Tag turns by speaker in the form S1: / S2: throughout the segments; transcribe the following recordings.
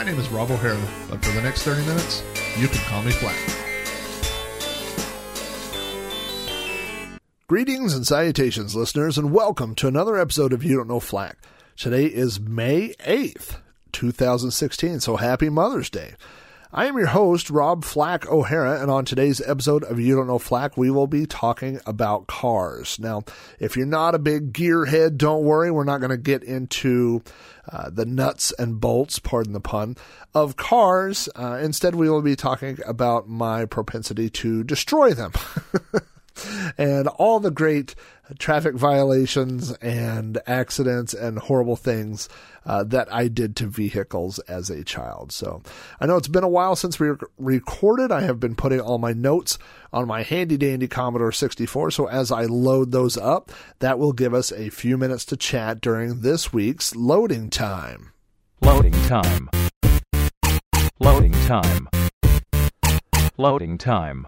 S1: My name is Rob O'Hara, but for the next 30 minutes, you can call me Flack. Greetings and salutations, listeners, and welcome to another episode of You Don't Know Flack. Today is May 8th, 2016, so happy Mother's Day. I am your host, Rob Flack O'Hara, and on today's episode of You Don't Know Flack, we will be talking about cars. Now, if you're not a big gearhead, don't worry, we're not going to get into uh, the nuts and bolts, pardon the pun, of cars. Uh, instead, we will be talking about my propensity to destroy them. and all the great traffic violations and accidents and horrible things uh, that I did to vehicles as a child. So I know it's been a while since we rec- recorded. I have been putting all my notes on my handy dandy Commodore 64. So as I load those up, that will give us a few minutes to chat during this week's loading time.
S2: Loading time. Loading time. Loading time.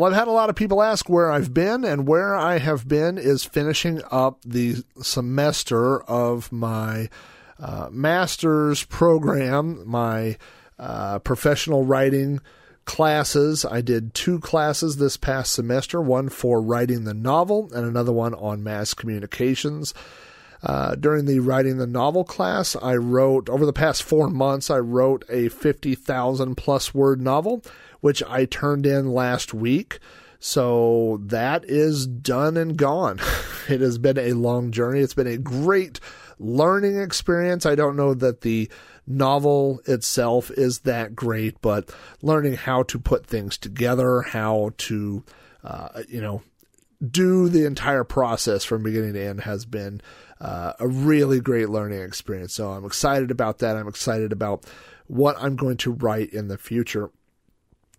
S1: Well, I've had a lot of people ask where I've been, and where I have been is finishing up the semester of my uh, master's program, my uh, professional writing classes. I did two classes this past semester one for writing the novel, and another one on mass communications. Uh, during the writing the novel class, I wrote, over the past four months, I wrote a 50,000 plus word novel, which I turned in last week. So that is done and gone. it has been a long journey. It's been a great learning experience. I don't know that the novel itself is that great, but learning how to put things together, how to, uh, you know, do the entire process from beginning to end has been uh, a really great learning experience. So I'm excited about that. I'm excited about what I'm going to write in the future.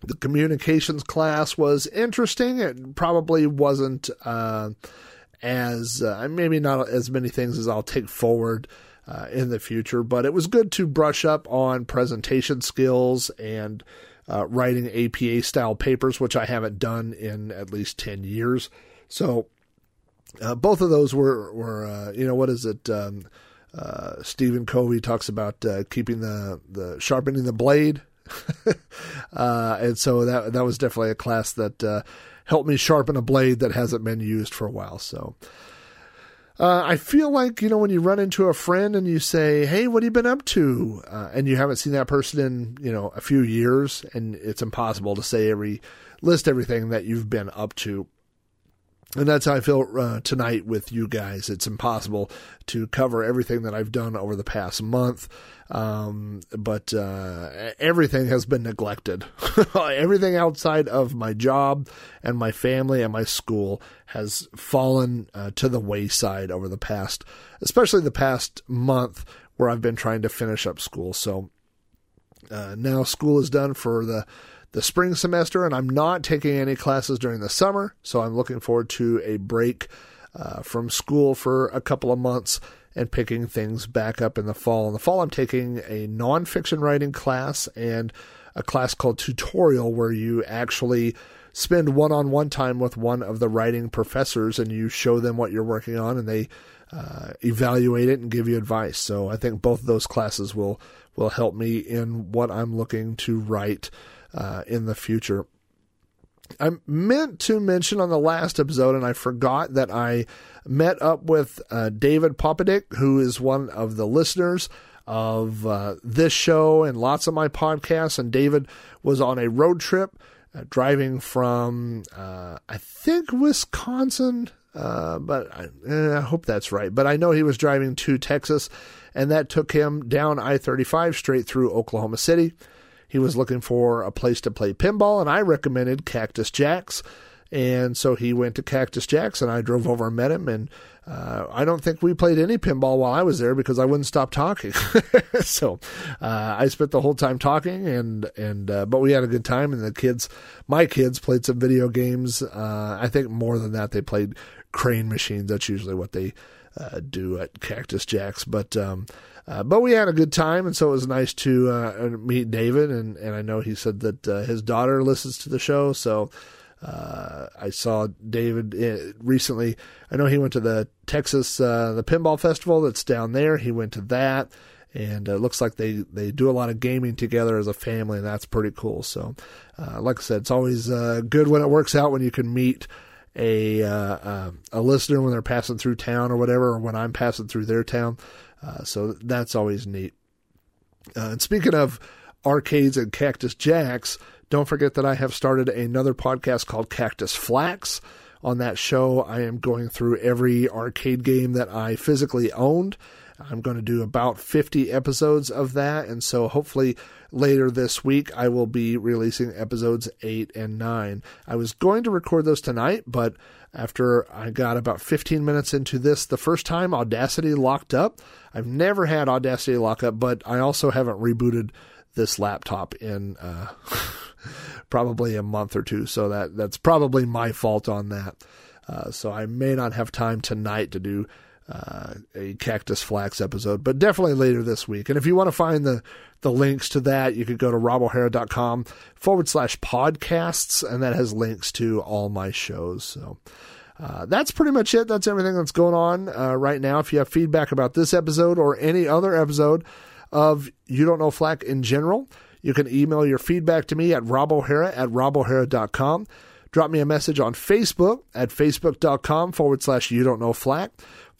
S1: The communications class was interesting. It probably wasn't uh, as, uh, maybe not as many things as I'll take forward uh, in the future, but it was good to brush up on presentation skills and uh, writing APA style papers, which I haven't done in at least 10 years. So uh, both of those were were uh, you know what is it? Um, Stephen Covey talks about keeping the the sharpening the blade, uh, and so that that was definitely a class that uh, helped me sharpen a blade that hasn't been used for a while. So. I feel like you know when you run into a friend and you say, "Hey, what have you been up to?" and you haven't seen that person in you know a few years, and it's impossible to say every list everything that you've been up to and that's how I feel uh, tonight with you guys. It's impossible to cover everything that I've done over the past month, um, but uh, everything has been neglected. everything outside of my job and my family and my school has fallen uh, to the wayside over the past, especially the past month where I've been trying to finish up school. So uh, now school is done for the the spring semester, and I'm not taking any classes during the summer, so I'm looking forward to a break uh, from school for a couple of months and picking things back up in the fall. In the fall, I'm taking a nonfiction writing class and a class called Tutorial, where you actually spend one on one time with one of the writing professors and you show them what you're working on and they uh, evaluate it and give you advice. So I think both of those classes will will help me in what I'm looking to write uh, in the future. I meant to mention on the last episode, and I forgot that I met up with uh, David Popadick, who is one of the listeners of uh, this show and lots of my podcasts. And David was on a road trip uh, driving from, uh, I think, Wisconsin, uh, but I, eh, I hope that's right. But I know he was driving to Texas, and that took him down I 35 straight through Oklahoma City. He was looking for a place to play pinball, and I recommended Cactus Jacks. And so he went to Cactus Jacks, and I drove over and met him. And uh, I don't think we played any pinball while I was there because I wouldn't stop talking. so uh, I spent the whole time talking, and and uh, but we had a good time. And the kids, my kids, played some video games. Uh, I think more than that, they played crane machines. That's usually what they uh, do at Cactus Jacks. But um, uh, but we had a good time, and so it was nice to uh, meet David. And, and I know he said that uh, his daughter listens to the show, so uh, I saw David uh, recently. I know he went to the Texas uh, the Pinball Festival that's down there. He went to that, and it looks like they they do a lot of gaming together as a family, and that's pretty cool. So, like I said, it's always good when it works out when you can meet a uh, uh, a listener when they're passing through town or whatever, or when I'm passing through their town. Uh, so that's always neat. Uh, and speaking of arcades and Cactus Jacks, don't forget that I have started another podcast called Cactus Flax. On that show, I am going through every arcade game that I physically owned. I'm going to do about 50 episodes of that. And so hopefully later this week, I will be releasing episodes 8 and 9. I was going to record those tonight, but after I got about 15 minutes into this the first time, Audacity locked up. I've never had Audacity lock up, but I also haven't rebooted this laptop in uh, probably a month or two. So that that's probably my fault on that. Uh, so I may not have time tonight to do uh, a Cactus Flax episode, but definitely later this week. And if you want to find the, the links to that, you could go to robohara.com forward slash podcasts, and that has links to all my shows. So uh, that's pretty much it. That's everything that's going on uh, right now. If you have feedback about this episode or any other episode of You Don't Know Flack in general, you can email your feedback to me at robohara at robohara.com. Drop me a message on Facebook at facebook.com forward slash you don't know flack.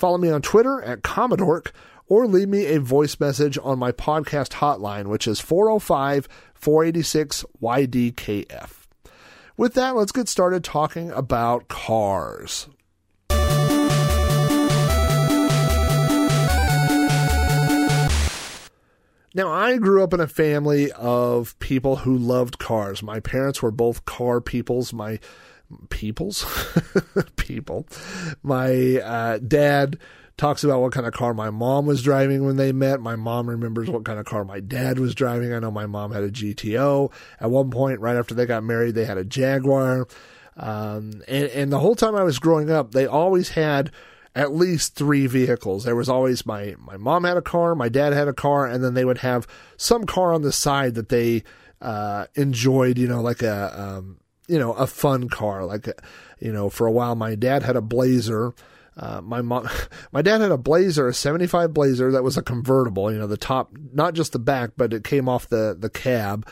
S1: Follow me on Twitter at Commodore or leave me a voice message on my podcast hotline, which is 405 486 YDKF. With that, let's get started talking about cars. Now, I grew up in a family of people who loved cars. My parents were both car peoples. My peoples? People. My uh, dad talks about what kind of car my mom was driving when they met. My mom remembers what kind of car my dad was driving. I know my mom had a gto at one point right after they got married they had a jaguar. Um, and, and the whole time i was growing up they always had at least three vehicles. There was always my my mom had a car, my dad had a car, and then they would have some car on the side that they uh, enjoyed. You know, like a um, you know, a fun car. Like, you know, for a while, my dad had a Blazer. Uh, my mom, my dad had a Blazer, a '75 Blazer that was a convertible. You know, the top, not just the back, but it came off the the cab.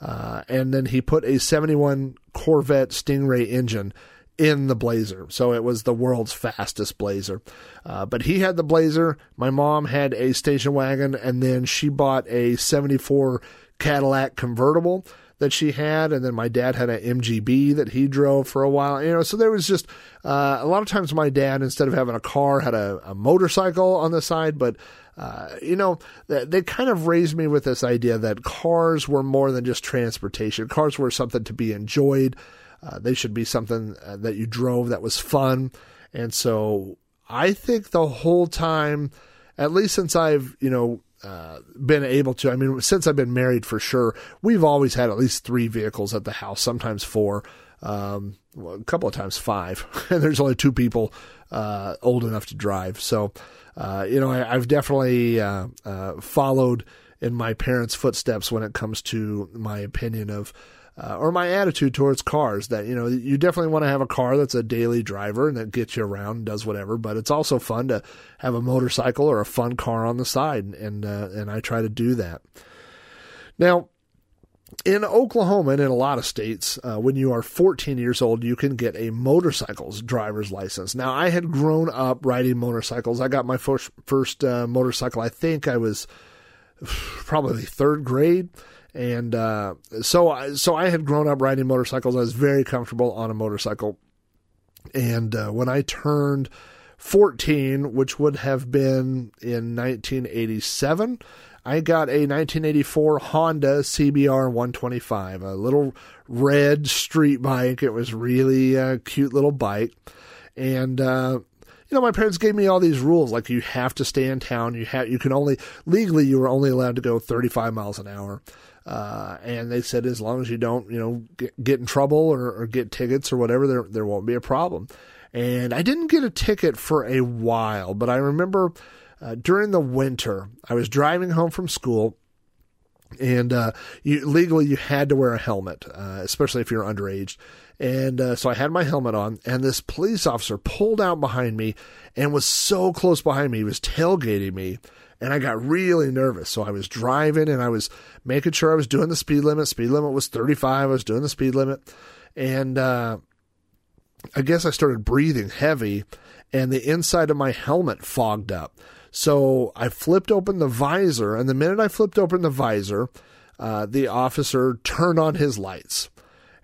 S1: Uh, and then he put a '71 Corvette Stingray engine in the Blazer. So it was the world's fastest Blazer. Uh, but he had the Blazer. My mom had a station wagon, and then she bought a 74 Cadillac convertible that she had, and then my dad had an MGB that he drove for a while. You know, so there was just uh, a lot of times my dad, instead of having a car, had a, a motorcycle on the side. But uh, you know, they, they kind of raised me with this idea that cars were more than just transportation. Cars were something to be enjoyed. Uh, they should be something uh, that you drove that was fun. And so I think the whole time, at least since I've you know uh, been able to. I mean, since I've been married for sure, we've always had at least three vehicles at the house, sometimes four, um, well, a couple of times five. and there's only two people uh, old enough to drive. So, uh, you know, I, have definitely uh, uh, followed in my parents' footsteps when it comes to my opinion of uh, or my attitude towards cars that you know you definitely want to have a car that's a daily driver and that gets you around and does whatever but it's also fun to have a motorcycle or a fun car on the side and uh, and I try to do that now in Oklahoma and in a lot of states, uh, when you are 14 years old, you can get a motorcycles driver's license. Now, I had grown up riding motorcycles. I got my first, first uh, motorcycle, I think I was probably third grade. And uh, so, so I had grown up riding motorcycles. I was very comfortable on a motorcycle. And uh, when I turned 14, which would have been in 1987, I got a 1984 Honda CBR 125, a little red street bike. It was really a cute little bike. And, uh, you know, my parents gave me all these rules, like you have to stay in town. You have, you can only, legally, you were only allowed to go 35 miles an hour. Uh, and they said as long as you don't, you know, get, get in trouble or, or get tickets or whatever, there, there won't be a problem. And I didn't get a ticket for a while, but I remember uh, during the winter, I was driving home from school, and uh, you, legally you had to wear a helmet, uh, especially if you're underage. And uh, so I had my helmet on, and this police officer pulled out behind me and was so close behind me. He was tailgating me, and I got really nervous. So I was driving and I was making sure I was doing the speed limit. Speed limit was 35. I was doing the speed limit, and uh, I guess I started breathing heavy, and the inside of my helmet fogged up. So I flipped open the visor, and the minute I flipped open the visor, uh, the officer turned on his lights.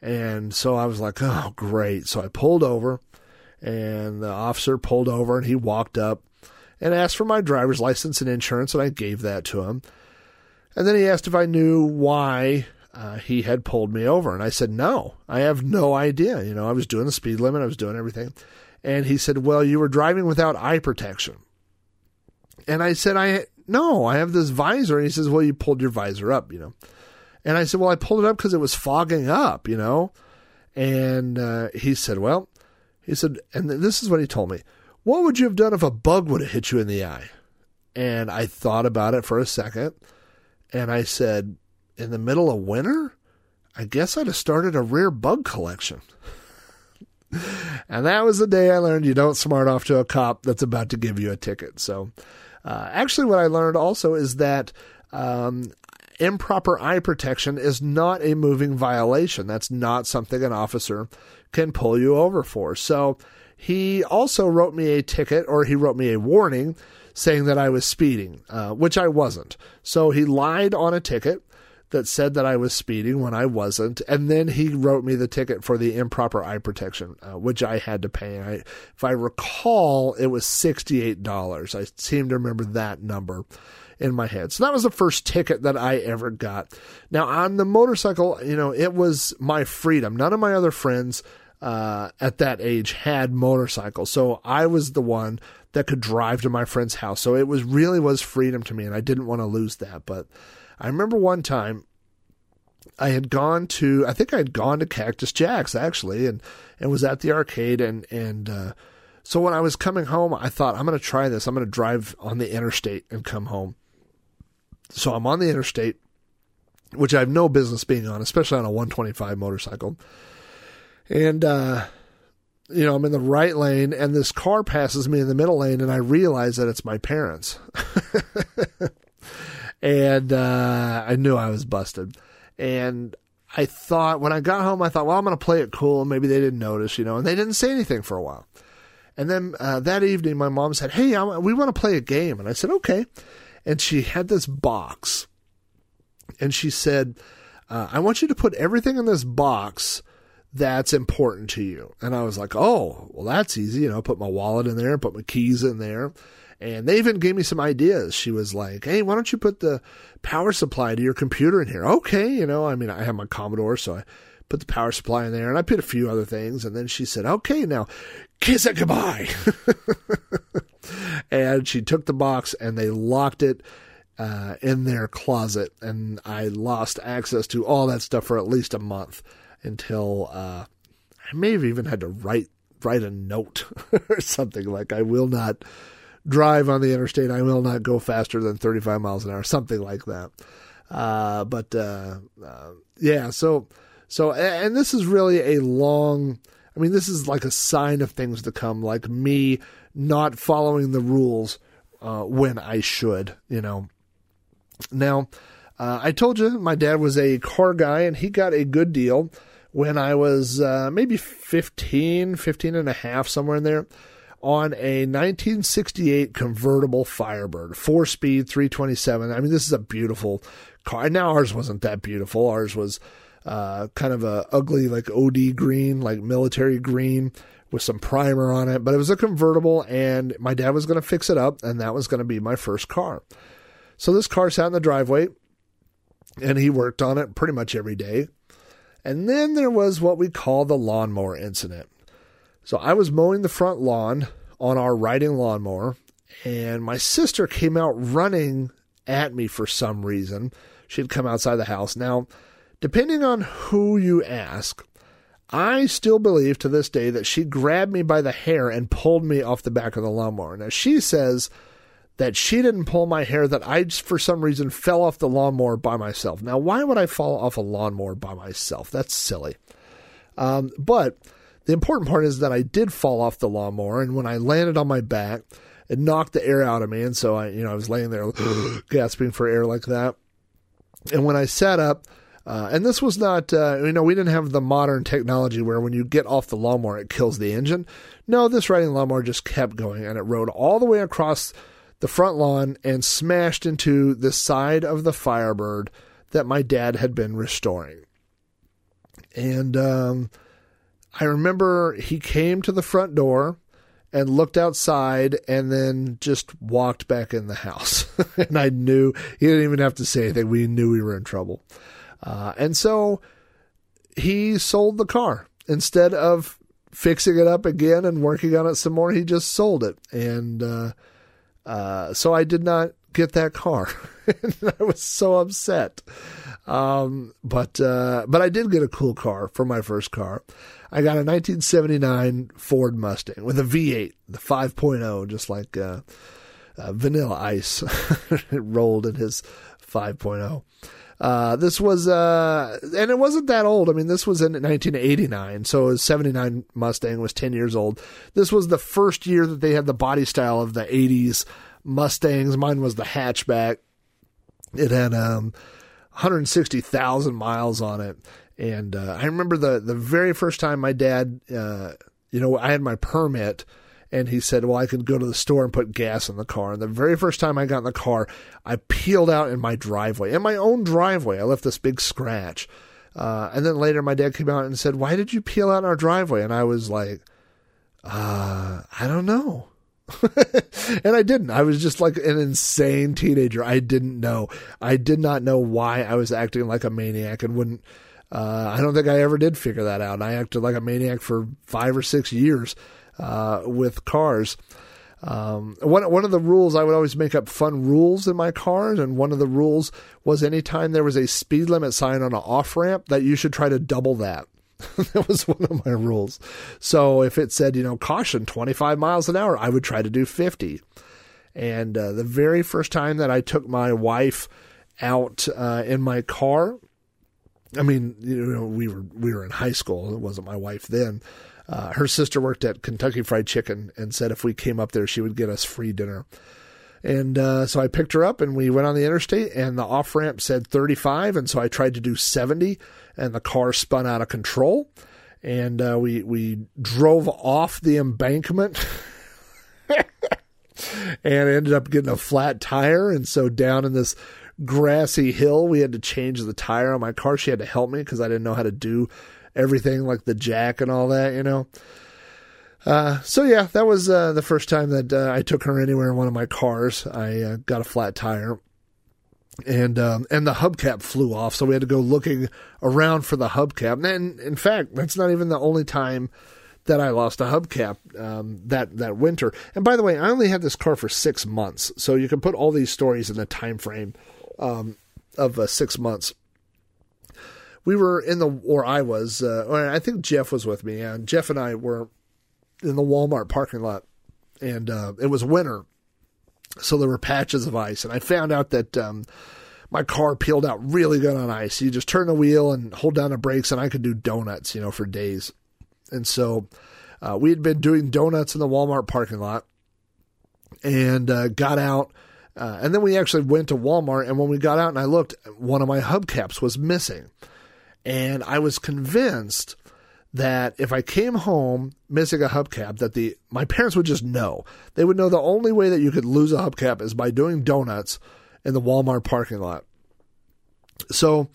S1: And so I was like, oh, great. So I pulled over, and the officer pulled over, and he walked up and asked for my driver's license and insurance, and I gave that to him. And then he asked if I knew why uh, he had pulled me over. And I said, no, I have no idea. You know, I was doing the speed limit, I was doing everything. And he said, well, you were driving without eye protection. And I said, I no, I have this visor. And he says, well, you pulled your visor up, you know. And I said, well, I pulled it up because it was fogging up, you know. And uh, he said, well, he said, and this is what he told me. What would you have done if a bug would have hit you in the eye? And I thought about it for a second. And I said, in the middle of winter, I guess I'd have started a rare bug collection. and that was the day I learned you don't smart off to a cop that's about to give you a ticket. So, uh, actually, what I learned also is that um, improper eye protection is not a moving violation. That's not something an officer can pull you over for. So, he also wrote me a ticket or he wrote me a warning saying that I was speeding, uh, which I wasn't. So he lied on a ticket that said that I was speeding when I wasn't, and then he wrote me the ticket for the improper eye protection, uh, which I had to pay. I, if I recall, it was sixty-eight dollars. I seem to remember that number in my head. So that was the first ticket that I ever got. Now on the motorcycle, you know, it was my freedom. None of my other friends uh, at that age had motorcycles, so I was the one that could drive to my friend's house. So it was really was freedom to me, and I didn't want to lose that, but. I remember one time I had gone to I think I had gone to Cactus Jack's actually and and was at the arcade and and uh, so when I was coming home I thought I'm going to try this I'm going to drive on the interstate and come home. So I'm on the interstate which I have no business being on especially on a 125 motorcycle. And uh you know, I'm in the right lane and this car passes me in the middle lane and I realize that it's my parents. and uh, I knew I was busted. And I thought when I got home, I thought, well, I'm going to play it cool, maybe they didn't notice, you know. And they didn't say anything for a while. And then uh, that evening, my mom said, "Hey, I, we want to play a game," and I said, "Okay." And she had this box, and she said, uh, "I want you to put everything in this box." That's important to you. And I was like, oh, well, that's easy. You know, put my wallet in there, put my keys in there. And they even gave me some ideas. She was like, Hey, why don't you put the power supply to your computer in here? Okay. You know, I mean, I have my Commodore, so I put the power supply in there and I put a few other things. And then she said, Okay, now kiss it goodbye. and she took the box and they locked it uh, in their closet. And I lost access to all that stuff for at least a month until uh, I may have even had to write write a note or something like I will not drive on the interstate. I will not go faster than 35 miles an hour, something like that. Uh, but uh, uh, yeah, so so and this is really a long. I mean, this is like a sign of things to come, like me not following the rules uh, when I should. You know. Now, uh, I told you my dad was a car guy, and he got a good deal when I was uh, maybe 15, 15 and a half, somewhere in there on a 1968 convertible Firebird, four speed, 327. I mean, this is a beautiful car. Now ours wasn't that beautiful. Ours was uh, kind of a ugly, like OD green, like military green with some primer on it. But it was a convertible, and my dad was going to fix it up, and that was going to be my first car. So this car sat in the driveway, and he worked on it pretty much every day. And then there was what we call the lawnmower incident. So I was mowing the front lawn on our riding lawnmower, and my sister came out running at me for some reason. She'd come outside the house. Now, depending on who you ask, I still believe to this day that she grabbed me by the hair and pulled me off the back of the lawnmower. Now, she says that she didn't pull my hair, that I, just, for some reason, fell off the lawnmower by myself. Now, why would I fall off a lawnmower by myself? That's silly. Um, but the important part is that I did fall off the lawnmower, and when I landed on my back, it knocked the air out of me, and so I, you know, I was laying there gasping for air like that. And when I sat up, uh, and this was not, uh, you know, we didn't have the modern technology where when you get off the lawnmower, it kills the engine. No, this riding lawnmower just kept going, and it rode all the way across the front lawn and smashed into the side of the Firebird that my dad had been restoring. And um, I remember he came to the front door and looked outside and then just walked back in the house. and I knew he didn't even have to say anything. We knew we were in trouble. Uh, and so he sold the car instead of fixing it up again and working on it some more. He just sold it. And uh, uh, so I did not get that car. I was so upset. Um, but uh, but I did get a cool car for my first car. I got a 1979 Ford Mustang with a V8, the 5.0, just like uh, uh, Vanilla Ice. rolled in his 5.0. Uh, this was, uh, and it wasn't that old. I mean, this was in 1989, so his 79 Mustang was 10 years old. This was the first year that they had the body style of the 80s Mustangs. Mine was the hatchback. It had um, 160,000 miles on it. And uh, I remember the the very first time my dad, uh, you know, I had my permit, and he said, "Well, I could go to the store and put gas in the car." And the very first time I got in the car, I peeled out in my driveway, in my own driveway. I left this big scratch. Uh, and then later, my dad came out and said, "Why did you peel out in our driveway?" And I was like, uh, "I don't know." and I didn't. I was just like an insane teenager. I didn't know. I did not know why I was acting like a maniac and wouldn't uh, I don't think I ever did figure that out. I acted like a maniac for five or six years uh, with cars. Um, one one of the rules I would always make up fun rules in my cars, and one of the rules was anytime there was a speed limit sign on an off ramp, that you should try to double that. that was one of my rules. So if it said, you know, caution, 25 miles an hour, I would try to do 50. And uh, the very first time that I took my wife out uh, in my car, I mean, you know, we were we were in high school. It wasn't my wife then. Uh, her sister worked at Kentucky Fried Chicken and said if we came up there, she would get us free dinner. And uh, so I picked her up and we went on the interstate, and the off ramp said 35, and so I tried to do 70, and the car spun out of control, and uh, we we drove off the embankment. and ended up getting a flat tire, and so down in this grassy hill. We had to change the tire on my car. She had to help me because I didn't know how to do everything like the jack and all that, you know. Uh, so yeah, that was uh, the first time that uh, I took her anywhere in one of my cars. I uh, got a flat tire, and um, and the hubcap flew off, so we had to go looking around for the hubcap. And in fact, that's not even the only time that I lost a hubcap um, that that winter. And by the way, I only had this car for six months, so you can put all these stories in the time frame um, of uh, six months. We were in the, or I was, uh, or I think Jeff was with me, and Jeff and I were in the Walmart parking lot, and uh, it was winter, so there were patches of ice, and I found out that um, my car peeled out really good on ice. You just turn the wheel and hold down the brakes, and I could do donuts, you know, for days. And so uh, we had been doing donuts in the Walmart parking lot, and uh, got out uh, and then we actually went to Walmart, and when we got out and I looked, one of my hubcaps was missing. And I was convinced that if I came home missing a hubcap, that the my parents would just know. They would know the only way that you could lose a hubcap is by doing donuts in the Walmart parking lot. So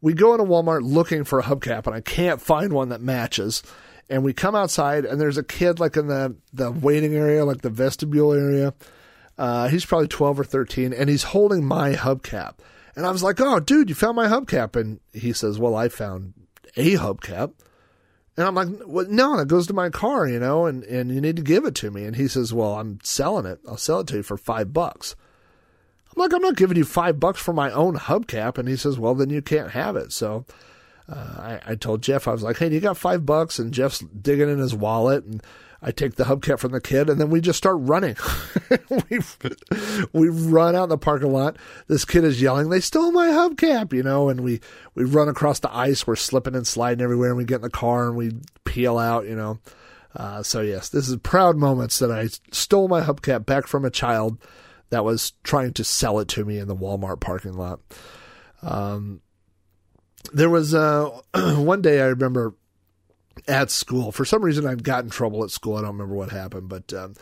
S1: we go into Walmart looking for a hubcap, and I can't find one that matches. And we come outside, and there's a kid like in the the waiting area, like the vestibule area Uh, he's probably 12 or 13, and he's holding my hubcap. And I was like, oh, dude, you found my hubcap. And he says, well, I found a hubcap. And I'm like, well, no, it goes to my car, you know, and, and you need to give it to me. And he says, well, I'm selling it. I'll sell it to you for five bucks. I'm like, I'm not giving you five bucks for my own hubcap. And he says, well, then you can't have it. So uh, I, I told Jeff, I was like, hey, you got five bucks? And Jeff's digging in his wallet. And I take the hubcap from the kid, and then we just start running. we we run out in the parking lot. This kid is yelling, "They stole my hubcap!" You know, and we we run across the ice. We're slipping and sliding everywhere, and we get in the car and we peel out. You know, uh, so yes, this is proud moments that I stole my hubcap back from a child that was trying to sell it to me in the Walmart parking lot. Um, there was uh, one day I remember at school. For some reason, I got in trouble at school. I don't remember what happened, but um,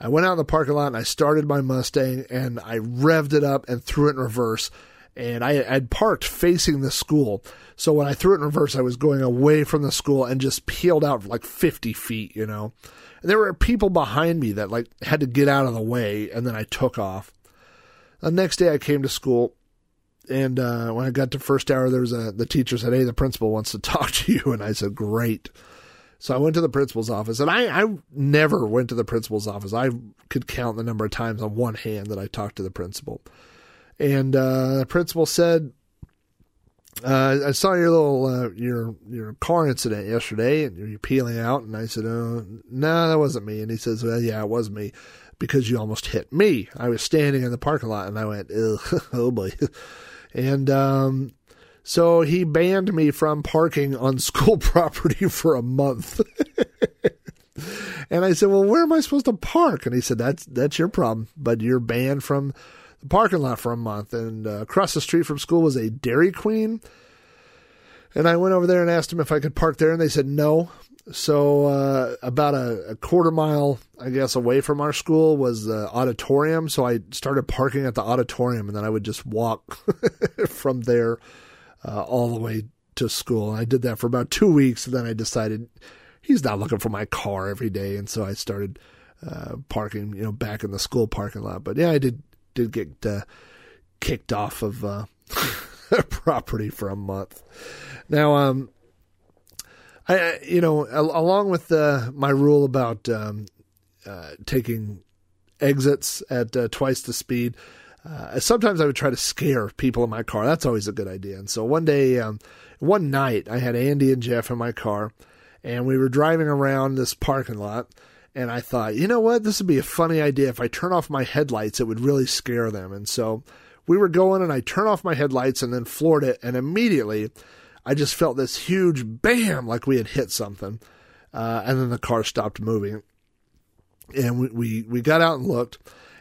S1: I went out in the parking lot and I started my Mustang and I revved it up and threw it in reverse. And I had parked facing the school. So when I threw it in reverse, I was going away from the school and just peeled out like 50 feet, you know. And there were people behind me that like had to get out of the way and then I took off. The next day I came to school and uh, when I got to first hour, there was a the teacher said, "Hey, the principal wants to talk to you," and I said, "Great." So I went to the principal's office, and I, I never went to the principal's office. I could count the number of times on one hand that I talked to the principal. And uh, the principal said, uh, "I saw your little uh, your your car incident yesterday, and you're peeling out." And I said, "Oh, no, that wasn't me." And he says, "Well, yeah, it was me." Because you almost hit me. I was standing in the parking lot and I went, oh boy. And um, so he banned me from parking on school property for a month. and I said, "Well, where am I supposed to park?" And he said, "That's that's your problem, but you're banned from the parking lot for a month." And uh, across the street from school was a Dairy Queen. And I went over there and asked them if I could park there, and they said no. So uh, about a, a, quarter mile, I guess, away from our school was the auditorium. So I started parking at the auditorium, and then I would just walk from there uh, all the way to school. And I did that for about two weeks, and then I decided he's not looking for my car every day, and so I started uh, parking, you know, back in the school parking lot. But yeah, I did did get uh, kicked off of uh, property for a month. Now, um, I, you know, along with uh, my rule about um, uh, taking exits at uh, twice the speed, uh, sometimes I would try to scare people in my car. That's always a good idea. And so one day, um, one night, I had Andy and Jeff in my car, and we were driving around this parking lot. And I thought, you know what? This would be a funny idea. If I turn off my headlights, it would really scare them. And so we were going, and I turned off my headlights and then floored it. And immediately, I just felt this huge bam, like we had hit something. Uh, and then the car stopped moving. And we, we, we got out and looked,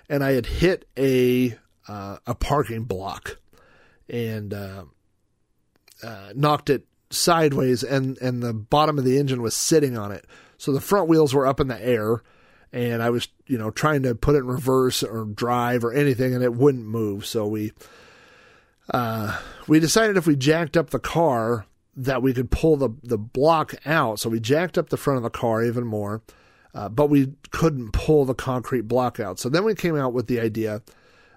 S1: and I had hit a uh, a parking block and uh, uh, knocked it sideways, and, and the bottom of the engine was sitting on it. So the front wheels were up in the air, and I was, you know, trying to put it in reverse or drive or anything, and it wouldn't move. So we uh, we decided if we jacked up the car that we could pull the, the block out. So we jacked up the front of the car even more, uh, but we couldn't pull the concrete block out. So then we came out with the idea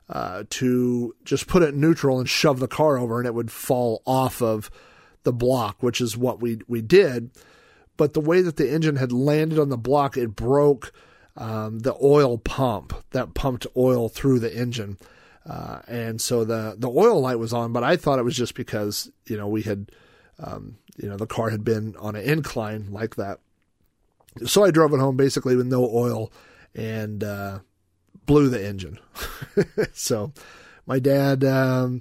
S1: uh, to just put it neutral and shove the car over, and it would fall off of the block, which is what we we did. But the way that the engine had landed on the block, it broke um, the oil pump that pumped oil through the engine. Uh, and so the the oil light was on, but I thought it was just because you know we had, um, you know, the car had been on an incline like that. So I drove it home basically with no oil and uh, blew the engine. so my dad, um,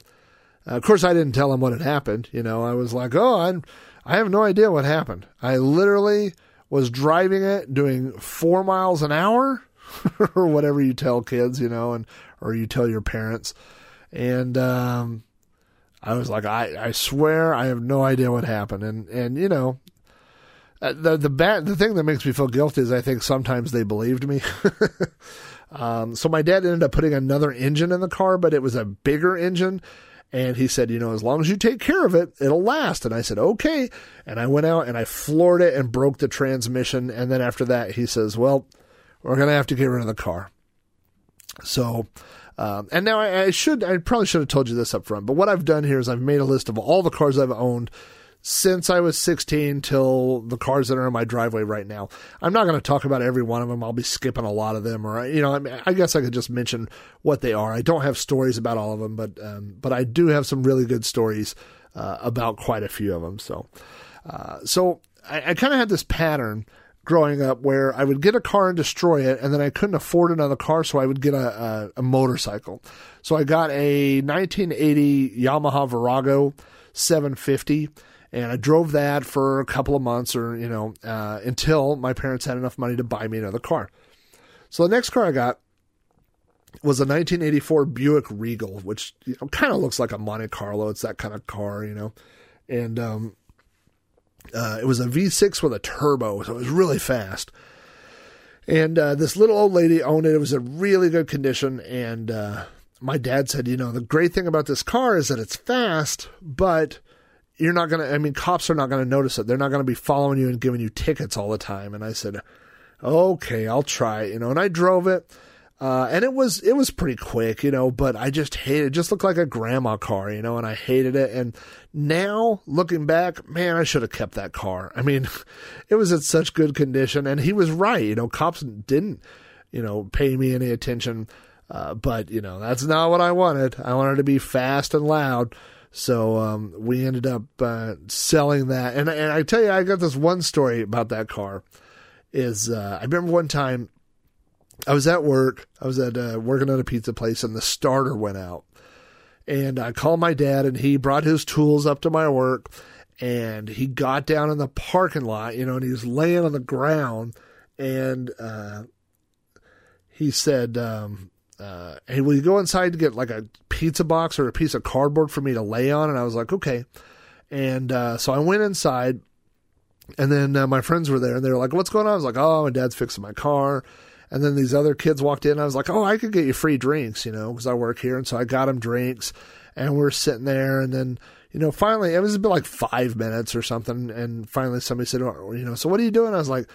S1: of course, I didn't tell him what had happened. You know, I was like, oh, I'm, I have no idea what happened. I literally was driving it doing four miles an hour or whatever you tell kids, you know, and or you tell your parents. And um, I was like, I, I swear I have no idea what happened. And and you know, uh, the the bad the thing that makes me feel guilty is I think sometimes they believed me. um, so my dad ended up putting another engine in the car, but it was a bigger engine. And he said, you know, as long as you take care of it, it'll last. And I said, okay. And I went out and I floored it and broke the transmission. And then after that, he says, well, we're going to have to get rid of the car. So, um, and now I, I should, I probably should have told you this up front, but what I've done here is I've made a list of all the cars I've owned since I was 16 till the cars that are in my driveway right now. I'm not going to talk about every one of them. I'll be skipping a lot of them, or you know, I, mean, I guess I could just mention what they are. I don't have stories about all of them, but um, but I do have some really good stories uh, about quite a few of them. So, uh, so I, I kind of had this pattern growing up where I would get a car and destroy it, and then I couldn't afford another car, so I would get a, a, a motorcycle. So I got a 1980 Yamaha Virago 750 and I drove that for a couple of months, or you know, uh, until my parents had enough money to buy me another car. So the next car I got was a 1984 Buick Regal, which you know, kind of looks like a Monte Carlo. It's that kind of car, you know, and um, uh, it was a V6 with a turbo, so it was really fast. And uh, this little old lady owned it. It was in really good condition, and uh, my dad said, you know, the great thing about this car is that it's fast, but you're not going to, I mean, cops are not going to notice it. They're not going to be following you and giving you tickets all the time. And I said, okay, I'll try you know, and I drove it. Uh, and it was, it was pretty quick, you know, but I just hated it. just looked like a grandma car, you know, and I hated it. And now looking back, man, I should have kept that car. I mean, it was in such good condition and he was right. You know, cops didn't, you know, pay me any attention. Uh, but you know, that's not what I wanted. I wanted to be fast and loud. So um, we ended up uh, selling that, and and I tell you, I got this one story about that car. Is uh, I remember one time I was at work, I was at uh, working at a pizza place, and the starter went out, and I called my dad, and he brought his tools up to my work, and he got down in the parking lot, you know, and he was laying on the ground, and uh, he said. Um, uh, hey, will you go inside to get like a pizza box or a piece of cardboard for me to lay on? And I was like, okay. And uh, so I went inside, and then uh, my friends were there, and they were like, what's going on? I was like, oh, my dad's fixing my car. And then these other kids walked in. I was like, oh, I could get you free drinks, you know, because I work here. And so I got them drinks, and we're sitting there. And then, you know, finally, it was been like five minutes or something. And finally, somebody said, oh, you know, so what are you doing? I was like,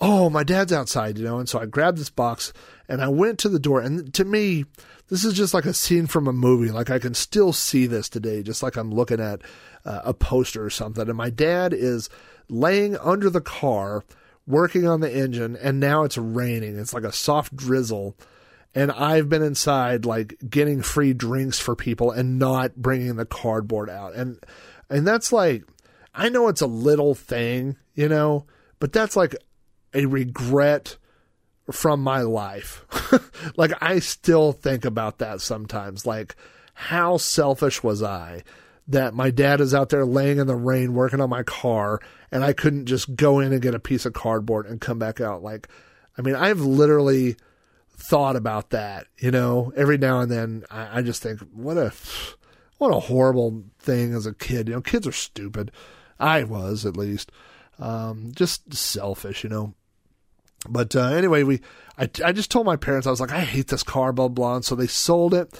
S1: oh, my dad's outside, you know. And so I grabbed this box and I went to the door. And to me, this is just like a scene from a movie. Like I can still see this today, just like I'm looking at uh, a poster or something. And my dad is laying under the car, working on the engine, and now it's raining. It's like a soft drizzle. And I've been inside, like getting free drinks for people and not bringing the cardboard out. And, and that's like, I know it's a little thing, you know, but that's like a regret from my life. like I still think about that sometimes. Like how selfish was I that my dad is out there laying in the rain working on my car and I couldn't just go in and get a piece of cardboard and come back out. Like I mean, I've literally thought about that, you know, every now and then I, I just think, what a what a horrible thing as a kid. You know, kids are stupid. I was at least. Um, just selfish, you know. But uh, anyway, we I, I just told my parents I was like I hate this car, blah blah. And so they sold it,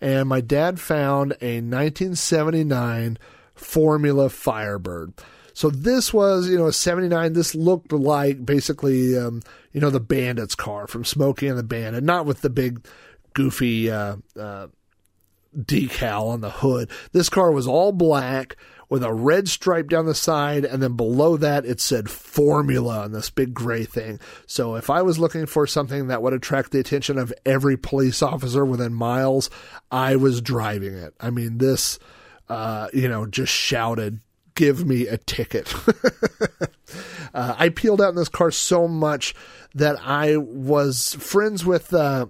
S1: and my dad found a 1979 Formula Firebird. So this was, you know, a 79. This looked like basically, um, you know, the Bandit's car from Smokey and the Bandit, not with the big, goofy uh, uh, decal on the hood. This car was all black with a red stripe down the side, and then below that it said formula on this big gray thing. So if I was looking for something that would attract the attention of every police officer within miles, I was driving it. I mean, this, uh, you know, just shouted, give me a ticket. uh, I peeled out in this car so much that I was friends with, uh,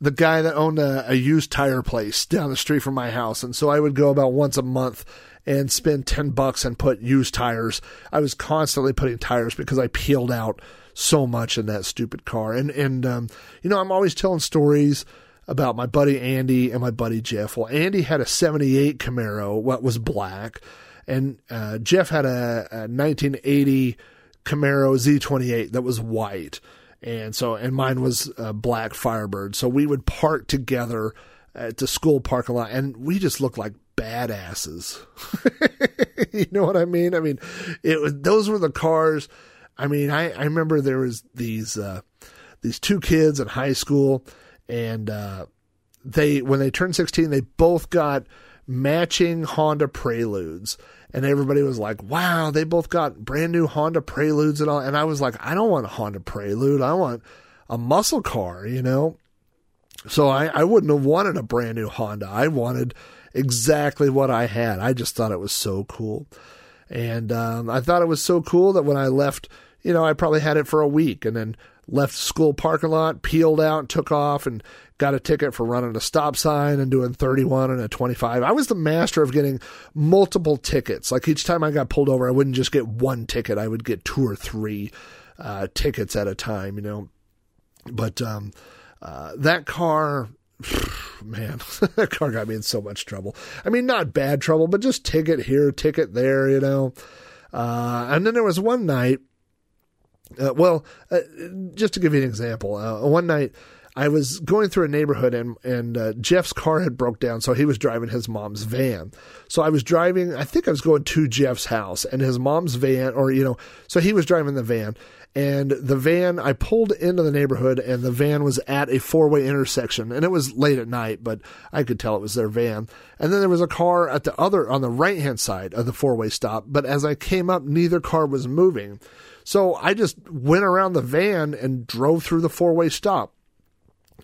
S1: the guy that owned a, a, used tire place down the street from my house. And so I would go about once a month and spend 10 bucks and put used tires. I was constantly putting tires because I peeled out so much in that stupid car. And, and, um, you know, I'm always telling stories about my buddy Andy and my buddy Jeff. Well, Andy had a 78 Camaro, what was black, and, uh, Jeff had a, a 1980 Camaro Z28 that was white and so and mine was a black Firebird. So we would park together at the school parking lot, and we just looked like badasses. you know what I mean? I mean, it was those were the cars. I mean, I I remember there was these. Uh, these two kids in high school, and uh, they when they turned 16, they both got matching Honda Preludes. And everybody was like, wow, they both got brand new Honda Preludes and all. And I was like, I don't want a Honda Prelude. I want a muscle car, you know? So I, I wouldn't have wanted a brand new Honda. I wanted exactly what I had. I just thought it was so cool. And um, I thought it was so cool that when I left, you know, I probably had it for a week and then left school parking lot, peeled out, took off, and got a ticket for running a stop sign and doing 31 and a 25. I was the master of getting multiple tickets. Like each time I got pulled over, I wouldn't just get one ticket, I would get two or three uh, tickets at a time, you know. But um, uh, that car, man, that car got me in so much trouble. I mean, not bad trouble, but just ticket here, ticket there, you know. Uh, and then there was one night, uh, well, uh, just to give you an example, uh, one night I was going through a neighborhood and and uh, Jeff's car had broke down, so he was driving his mom's van. So I was driving. I think I was going to Jeff's house, and his mom's van, or you know, so he was driving the van, and the van. I pulled into the neighborhood, and the van was at a four way intersection, and it was late at night, but I could tell it was their van. And then there was a car at the other on the right hand side of the four way stop, but as I came up, neither car was moving. So I just went around the van and drove through the four way stop.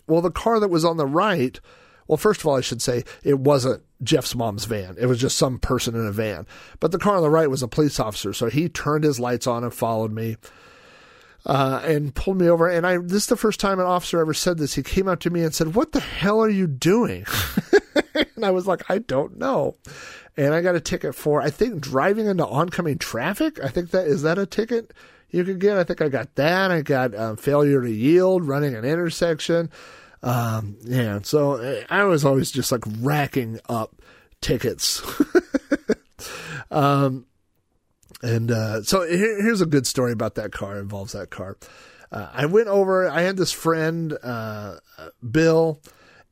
S1: Well, the car that was on the right, well, first of all, I should say it wasn't Jeff's mom's van. It was just some person in a van. But the car on the right was a police officer. So he turned his lights on and followed me. Uh, and pulled me over. And I, this is the first time an officer ever said this. He came up to me and said, What the hell are you doing? and I was like, I don't know. And I got a ticket for, I think, driving into oncoming traffic. I think that, is that a ticket? You could get. I think I got that. I got um, failure to yield, running an intersection. Um, yeah, so uh, I was always just like racking up tickets. um, and uh, so here, here's a good story about that car. Involves that car. Uh, I went over. I had this friend, uh, Bill,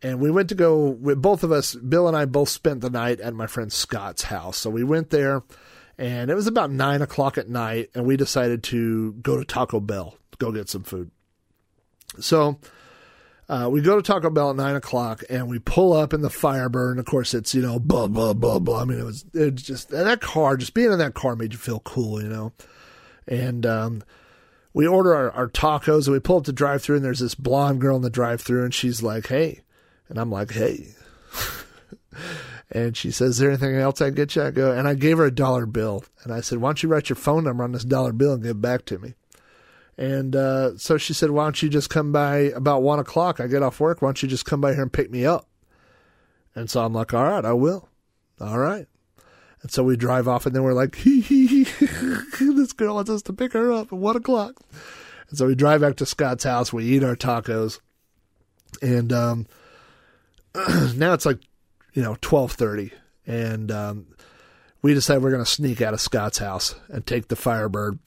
S1: and we went to go. With Both of us, Bill and I, both spent the night at my friend Scott's house. So we went there and it was about nine o'clock at night, and we decided to go to Taco Bell, go get some food. So uh, we go to Taco Bell at nine o'clock, and we pull up in the Firebird. Of course, it's you know blah blah blah blah. I mean, it was it just that car, just being in that car made you feel cool, you know. And um, we order our, our tacos, and we pull up the drive-through, and there's this blonde girl in the drive-through, and she's like, "Hey," and I'm like, "Hey." And she says, Is there anything else I can get you? I go, and I gave her a dollar bill. And I said, Why don't you write your phone number on this dollar bill and give it back to me? And uh, so she said, Why don't you just come by about one o'clock? I get off work. Why don't you just come by here and pick me up? And so I'm like, All right, I will. All right. And so we drive off, and then we're like, hee hee hee, this girl wants us to pick her up at one o'clock. And so we drive back to Scott's house. We eat our tacos, and um, now it's like you know, twelve thirty, and um, we decided we're going to sneak out of Scott's house and take the Firebird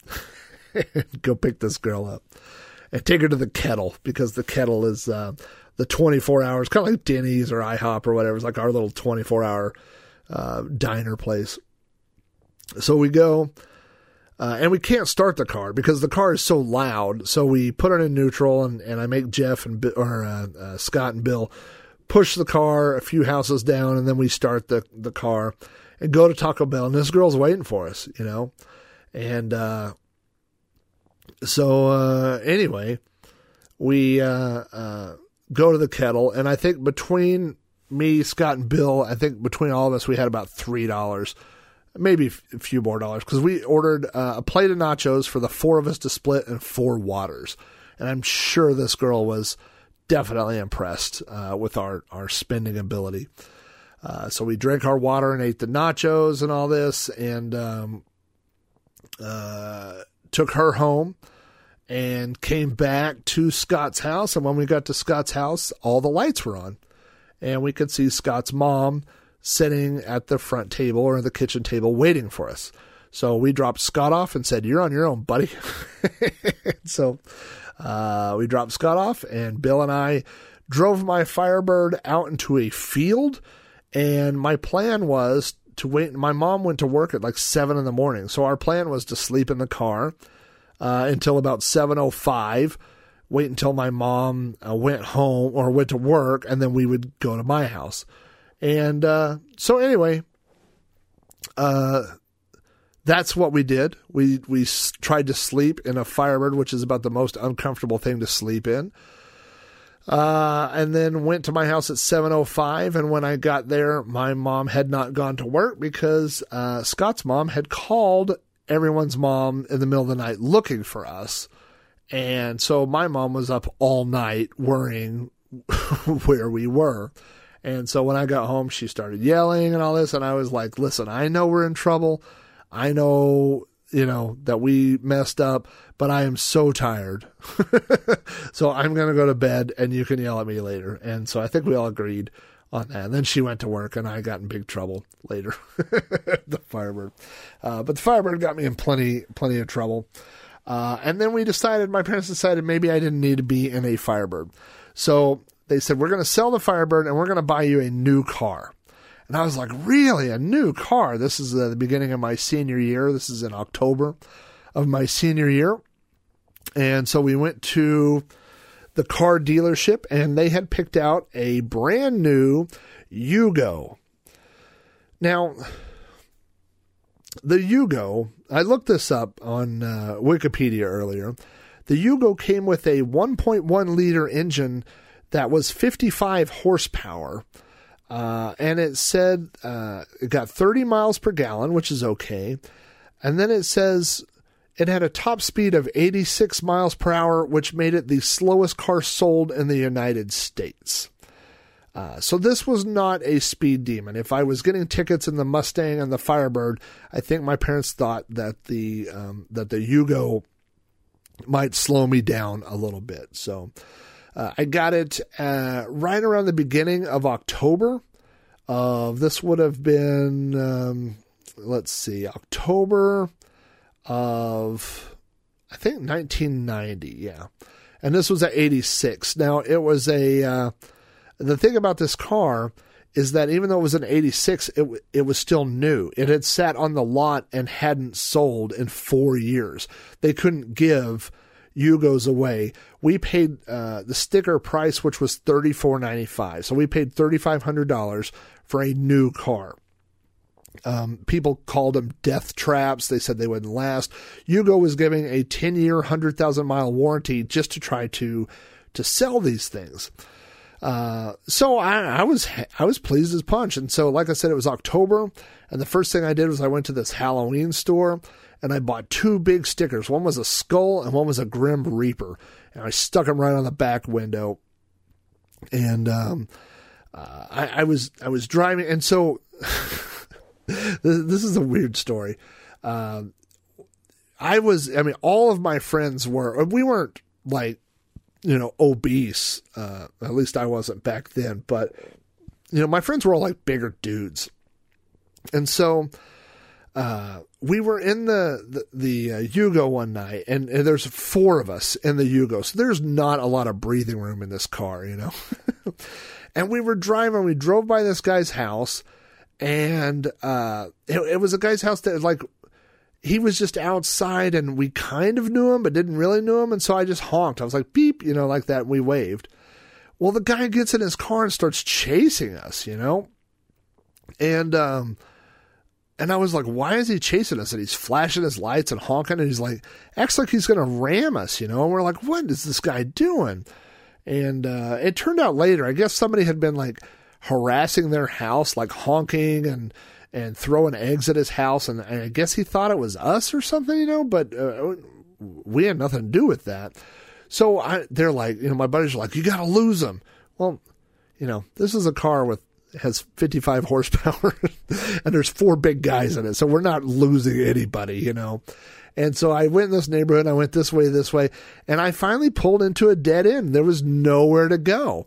S1: and go pick this girl up and take her to the kettle because the kettle is uh, the 24 hours, kind of like Denny's or IHOP or whatever. It's like our little 24 hour uh, diner place. So we go. Uh, and we can't start the car because the car is so loud. So we put it in neutral, and, and I make Jeff and or uh, uh, Scott and Bill push the car a few houses down, and then we start the the car and go to Taco Bell. And this girl's waiting for us, you know. And uh, so uh, anyway, we uh, uh go to the kettle, and I think between me, Scott, and Bill, I think between all of us, we had about three dollars. Maybe a few more dollars because we ordered uh, a plate of nachos for the four of us to split and four waters. And I'm sure this girl was definitely impressed uh, with our, our spending ability. Uh, so we drank our water and ate the nachos and all this, and um, uh, took her home and came back to Scott's house. And when we got to Scott's house, all the lights were on, and we could see Scott's mom sitting at the front table or the kitchen table waiting for us. So we dropped Scott off and said, "You're on your own, buddy." so uh, we dropped Scott off, and Bill and I drove my Firebird out into a field. And my plan was to wait. My mom went to work at like seven in the morning, so our plan was to sleep in the car uh, until about seven o five. wait until my mom uh, went home or went to work, and then we would go to my house. And uh, so, anyway, uh, that's what we did. We we tried to sleep in a Firebird, which is about the most uncomfortable thing to sleep in. Uh, and then went to my house at 7:05. And when I got there, my mom had not gone to work because uh, Scott's mom had called everyone's mom in the middle of the night looking for us. And so my mom was up all night worrying where we were. And so when I got home, she started yelling and all this. And I was like, listen, I know we're in trouble. I know, you know, that we messed up, but I am so tired. so I'm going to go to bed and you can yell at me later. And so I think we all agreed on that. And then she went to work and I got in big trouble later. the Firebird. Uh, but the Firebird got me in plenty, plenty of trouble. Uh, and then we decided, my parents decided maybe I didn't need to be in a Firebird. So they said, we're going to sell the Firebird and we're going to buy you a new car. And I was like, really? A new car? This is the beginning of my senior year. This is in October of my senior year. And so we went to the car dealership and they had picked out a brand new Yugo. Now, the Yugo, I looked this up on uh, Wikipedia earlier. The Yugo came with a 1.1 liter engine that was 55 horsepower. Uh, and it said uh, it got 30 miles per gallon, which is okay. And then it says it had a top speed of 86 miles per hour, which made it the slowest car sold in the United States. Uh, so this was not a speed demon. If I was getting tickets in the Mustang and the Firebird, I think my parents thought that the um, that the Yugo might slow me down a little bit. So uh, I got it uh, right around the beginning of October. Of this would have been um, let's see, October of I think 1990. Yeah, and this was at 86. Now it was a uh, the thing about this car is that even though it was an 86 it it was still new it had sat on the lot and hadn't sold in 4 years they couldn't give Yugos away we paid uh, the sticker price which was 34.95 so we paid $3500 for a new car um, people called them death traps. They said they wouldn't last. Yugo was giving a 10 year, 100,000 mile warranty just to try to, to sell these things. Uh, so I, I was I was pleased as punch, and so like I said, it was October, and the first thing I did was I went to this Halloween store and I bought two big stickers. One was a skull and one was a Grim Reaper, and I stuck them right on the back window. And um, uh, I, I was I was driving, and so this, this is a weird story. Um, I was I mean all of my friends were we weren't like you know, obese. Uh, at least I wasn't back then, but you know, my friends were all like bigger dudes, and so uh, we were in the the, the uh, Yugo one night, and, and there's four of us in the Yugo, so there's not a lot of breathing room in this car, you know. and we were driving, we drove by this guy's house, and uh, it, it was a guy's house that like he was just outside and we kind of knew him but didn't really know him and so I just honked. I was like beep, you know, like that and we waved. Well, the guy gets in his car and starts chasing us, you know? And um and I was like, why is he chasing us? And he's flashing his lights and honking and he's like acts like he's gonna ram us, you know, and we're like, what is this guy doing? And uh it turned out later, I guess somebody had been like harassing their house, like honking and and throwing eggs at his house, and, and I guess he thought it was us or something, you know. But uh, we had nothing to do with that. So I, they're like, you know, my buddies are like, you got to lose him. Well, you know, this is a car with has 55 horsepower, and there's four big guys in it, so we're not losing anybody, you know. And so I went in this neighborhood, I went this way, this way, and I finally pulled into a dead end. There was nowhere to go.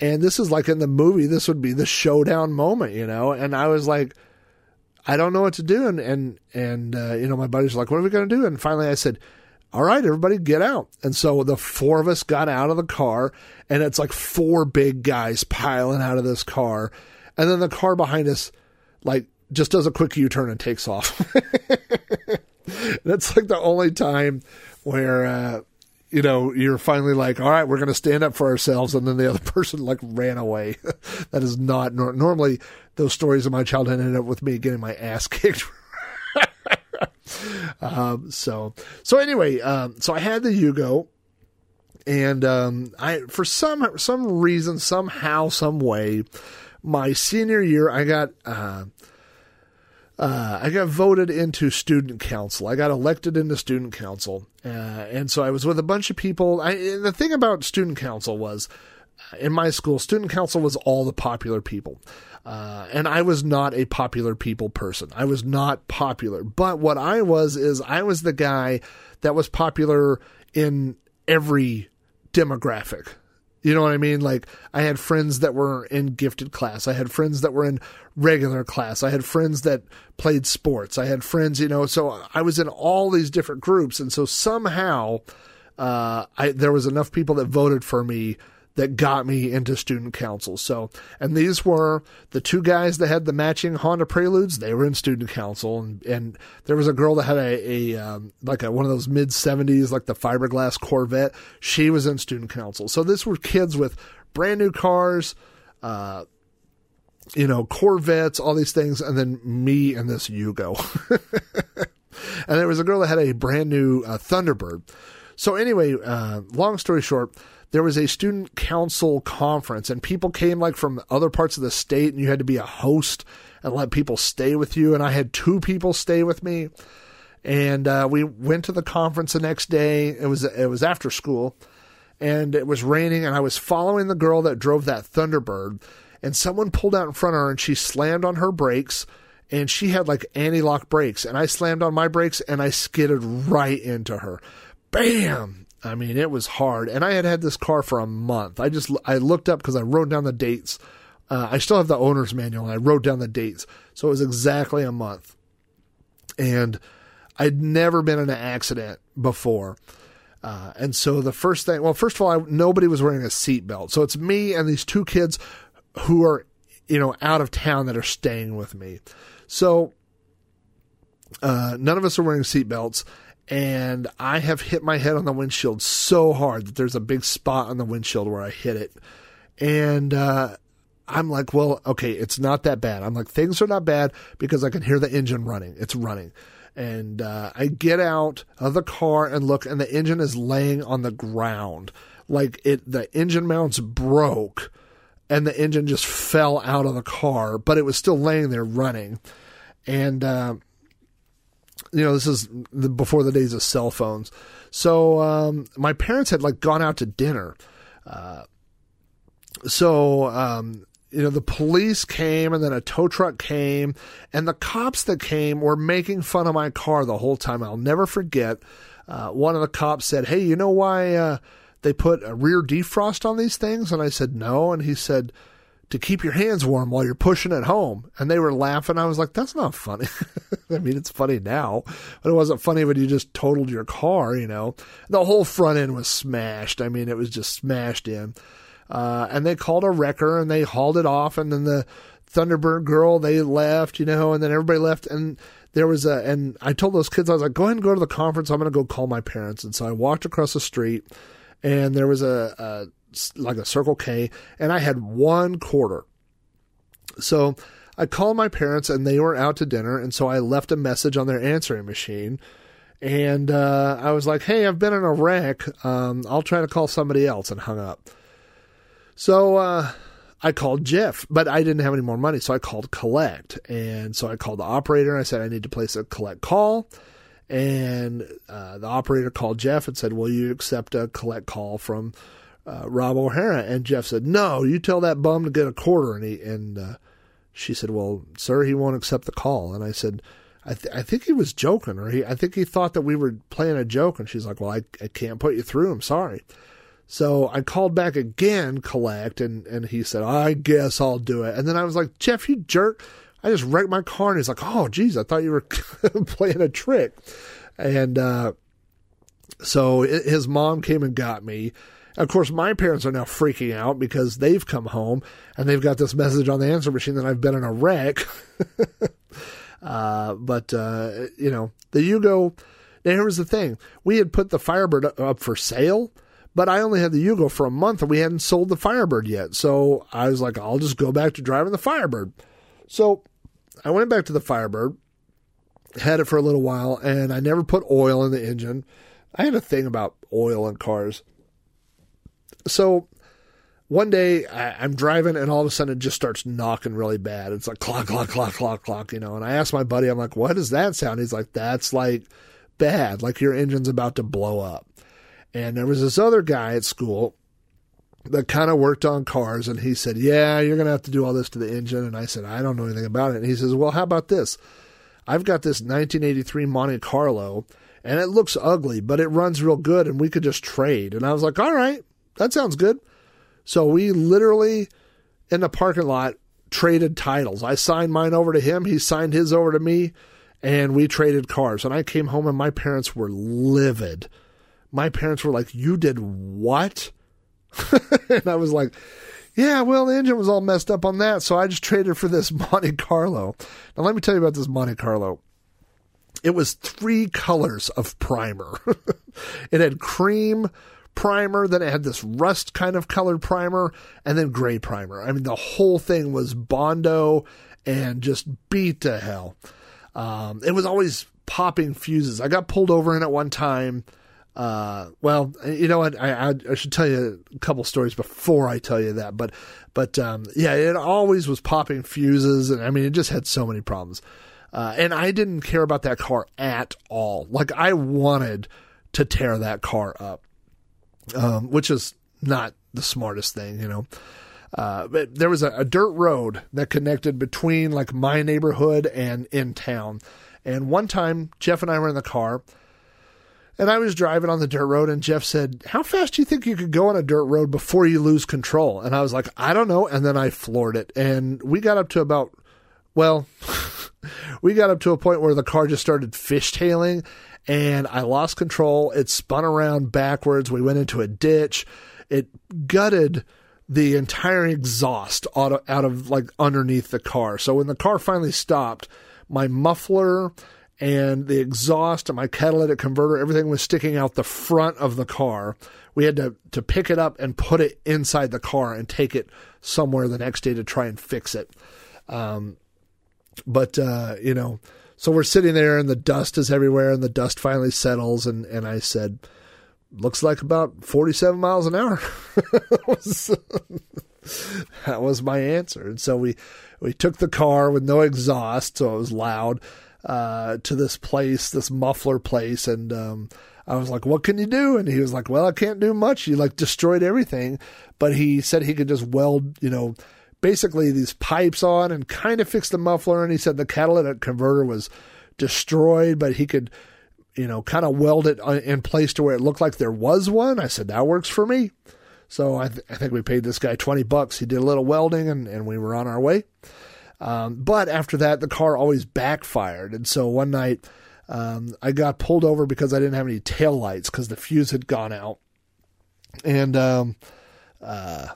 S1: And this is like in the movie, this would be the showdown moment, you know. And I was like, I don't know what to do. And, and, and uh, you know, my buddies like, what are we going to do? And finally I said, all right, everybody get out. And so the four of us got out of the car and it's like four big guys piling out of this car. And then the car behind us, like, just does a quick U turn and takes off. That's like the only time where, uh, you know, you're finally like, all right, we're going to stand up for ourselves. And then the other person like ran away. that is not nor- normally those stories of my childhood ended up with me getting my ass kicked. Um, so, so anyway, um, so I had the Yugo and, um, I, for some, some reason, somehow, some way, my senior year, I got, uh, uh, I got voted into student council. I got elected into student council, uh, and so I was with a bunch of people. I, the thing about student council was, in my school, student council was all the popular people, uh, and I was not a popular people person. I was not popular, but what I was is I was the guy that was popular in every demographic. You know what I mean? Like I had friends that were in gifted class. I had friends that were in regular class. I had friends that played sports. I had friends, you know, so I was in all these different groups. And so somehow, uh, I, there was enough people that voted for me that got me into student council. So, and these were the two guys that had the matching Honda Preludes. They were in student council, and, and there was a girl that had a, a um, like a, one of those mid seventies, like the fiberglass Corvette. She was in student council. So this were kids with brand new cars, uh, you know, Corvettes, all these things, and then me and this Yugo. and there was a girl that had a brand new uh, Thunderbird. So anyway, uh, long story short, there was a student council conference and people came like from other parts of the state and you had to be a host and let people stay with you. And I had two people stay with me. And uh, we went to the conference the next day. It was it was after school, and it was raining. And I was following the girl that drove that Thunderbird, and someone pulled out in front of her, and she slammed on her brakes, and she had like anti-lock brakes, and I slammed on my brakes, and I skidded right into her, bam! I mean, it was hard, and I had had this car for a month. I just I looked up because I wrote down the dates. Uh, I still have the owner's manual, and I wrote down the dates, so it was exactly a month. And I'd never been in an accident before, uh, and so the first thing, well, first of all, I, nobody was wearing a seatbelt, so it's me and these two kids who are, you know, out of town that are staying with me. So uh, none of us are wearing seatbelts and I have hit my head on the windshield so hard that there's a big spot on the windshield where I hit it. And uh, I'm like, well, okay, it's not that bad. I'm like, things are not bad because I can hear the engine running. It's running. And uh, I get out of the car and look, and the engine is laying on the ground. Like it, the engine mounts broke, and the engine just fell out of the car, but it was still laying there running. And uh, you know, this is the, before the days of cell phones. So um, my parents had like gone out to dinner. Uh, so um, you know, the police came and then a tow truck came, and the cops that came were making fun of my car the whole time. I'll never forget. Uh, one of the cops said, "Hey, you know why uh, they put a rear defrost on these things?" And I said, "No." And he said, "To keep your hands warm while you're pushing it home." And they were laughing. I was like, "That's not funny." I mean, it's funny now, but it wasn't funny when you just totaled your car. You know, the whole front end was smashed. I mean, it was just smashed in. Uh, and they called a wrecker and they hauled it off. And then the Thunderbird girl, they left, you know, and then everybody left. And there was a, and I told those kids, I was like, go ahead and go to the conference. I'm going to go call my parents. And so I walked across the street and there was a, a like a Circle K and I had one quarter. So I called my parents and they were out to dinner. And so I left a message on their answering machine. And uh, I was like, hey, I've been in a wreck. Um, I'll try to call somebody else and hung up. So uh, I called Jeff, but I didn't have any more money. So I called Collect. And so I called the operator and I said, I need to place a collect call. And uh, the operator called Jeff and said, Will you accept a collect call from uh, Rob O'Hara? And Jeff said, No, you tell that bum to get a quarter. And, he, and uh, she said, Well, sir, he won't accept the call. And I said, I, th- I think he was joking, or he, I think he thought that we were playing a joke. And she's like, Well, I, I can't put you through. I'm sorry. So I called back again, collect, and, and he said, I guess I'll do it. And then I was like, Jeff, you jerk. I just wrecked my car. And he's like, Oh, geez, I thought you were playing a trick. And uh, so his mom came and got me. Of course, my parents are now freaking out because they've come home and they've got this message on the answer machine that I've been in a wreck. uh, but, uh, you know, the Yugo Now, here was the thing we had put the Firebird up for sale, but I only had the Yugo for a month and we hadn't sold the Firebird yet. So I was like, I'll just go back to driving the Firebird. So I went back to the Firebird, had it for a little while, and I never put oil in the engine. I had a thing about oil in cars. So one day I, I'm driving and all of a sudden it just starts knocking really bad. It's like clock, clock, clock, clock, clock, you know. And I asked my buddy, I'm like, what does that sound? He's like, that's like bad, like your engine's about to blow up. And there was this other guy at school that kind of worked on cars and he said, Yeah, you're going to have to do all this to the engine. And I said, I don't know anything about it. And he says, Well, how about this? I've got this 1983 Monte Carlo and it looks ugly, but it runs real good and we could just trade. And I was like, All right, that sounds good. So we literally in the parking lot traded titles. I signed mine over to him, he signed his over to me, and we traded cars. And I came home and my parents were livid. My parents were like, You did what? and I was like, yeah, well, the engine was all messed up on that, so I just traded for this Monte Carlo. Now, let me tell you about this Monte Carlo. It was three colors of primer. it had cream primer, then it had this rust kind of colored primer, and then gray primer. I mean, the whole thing was Bondo and just beat to hell. Um, it was always popping fuses. I got pulled over in it one time. Uh, well, you know what? I, I, I should tell you a couple stories before I tell you that, but but um, yeah, it always was popping fuses, and I mean, it just had so many problems. Uh, and I didn't care about that car at all. Like I wanted to tear that car up, um, which is not the smartest thing, you know. Uh, but there was a, a dirt road that connected between like my neighborhood and in town. And one time, Jeff and I were in the car and I was driving on the dirt road, and Jeff said, How fast do you think you could go on a dirt road before you lose control? And I was like, I don't know. And then I floored it. And we got up to about, well, we got up to a point where the car just started fishtailing, and I lost control. It spun around backwards. We went into a ditch. It gutted the entire exhaust out of, out of like underneath the car. So when the car finally stopped, my muffler and the exhaust and my catalytic converter, everything was sticking out the front of the car. We had to, to pick it up and put it inside the car and take it somewhere the next day to try and fix it. Um, but, uh, you know, so we're sitting there and the dust is everywhere and the dust finally settles. And, and I said, looks like about 47 miles an hour. that was my answer. And so we, we took the car with no exhaust, so it was loud uh, to this place, this muffler place, and um, I was like, "What can you do?" And he was like, "Well, I can't do much. You like destroyed everything," but he said he could just weld, you know, basically these pipes on and kind of fixed the muffler. And he said the catalytic converter was destroyed, but he could, you know, kind of weld it uh, in place to where it looked like there was one. I said that works for me. So I, th- I think we paid this guy twenty bucks. He did a little welding, and, and we were on our way. Um, but after that, the car always backfired. And so one night, um, I got pulled over because I didn't have any tail lights because the fuse had gone out. And, um, uh,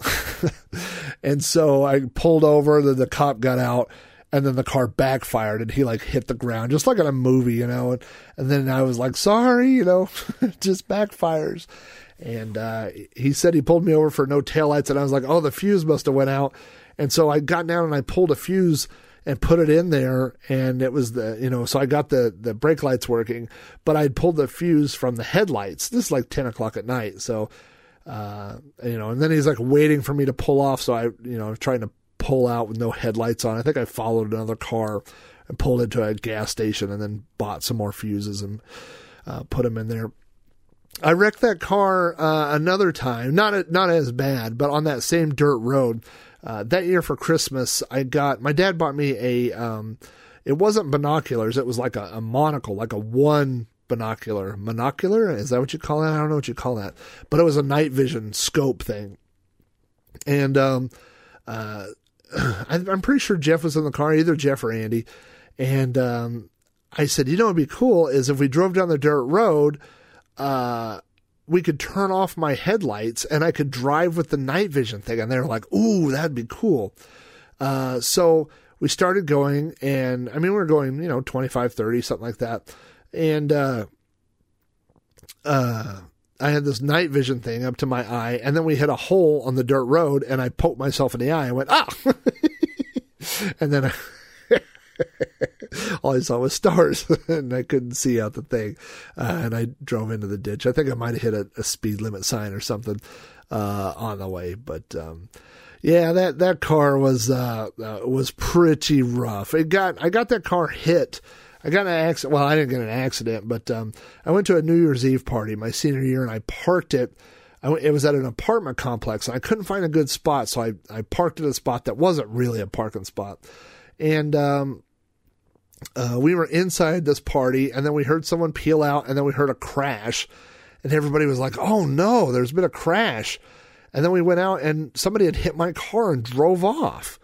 S1: and so I pulled over, the, the cop got out, and then the car backfired and he like hit the ground, just like in a movie, you know. And, and then I was like, sorry, you know, just backfires. And uh, he said he pulled me over for no taillights, and I was like, oh, the fuse must have went out. And so I got down and I pulled a fuse and put it in there and it was the you know so i got the the brake lights working but i'd pulled the fuse from the headlights this is like 10 o'clock at night so uh you know and then he's like waiting for me to pull off so i you know trying to pull out with no headlights on i think i followed another car and pulled into a gas station and then bought some more fuses and uh, put them in there I wrecked that car uh, another time, not not as bad, but on that same dirt road. Uh, that year for Christmas, I got my dad bought me a. Um, it wasn't binoculars; it was like a, a monocle, like a one binocular. Monocular is that what you call that? I don't know what you call that, but it was a night vision scope thing. And um, uh, I'm pretty sure Jeff was in the car, either Jeff or Andy. And um, I said, you know, what'd be cool is if we drove down the dirt road. Uh, we could turn off my headlights and I could drive with the night vision thing. And they were like, ooh, that'd be cool. Uh, so we started going, and I mean, we were going, you know, 25, 30, something like that. And uh, uh, I had this night vision thing up to my eye, and then we hit a hole on the dirt road, and I poked myself in the eye. I went ah, and then. I, all I saw was stars, and I couldn't see out the thing. Uh, and I drove into the ditch. I think I might have hit a, a speed limit sign or something uh, on the way, but um, yeah, that that car was uh, uh, was pretty rough. It got I got that car hit. I got an accident. Well, I didn't get an accident, but um, I went to a New Year's Eve party my senior year, and I parked it. I went, it was at an apartment complex, and I couldn't find a good spot, so I I parked at a spot that wasn't really a parking spot, and um, uh, we were inside this party, and then we heard someone peel out, and then we heard a crash, and everybody was like, "Oh no, there's been a crash." And then we went out and somebody had hit my car and drove off.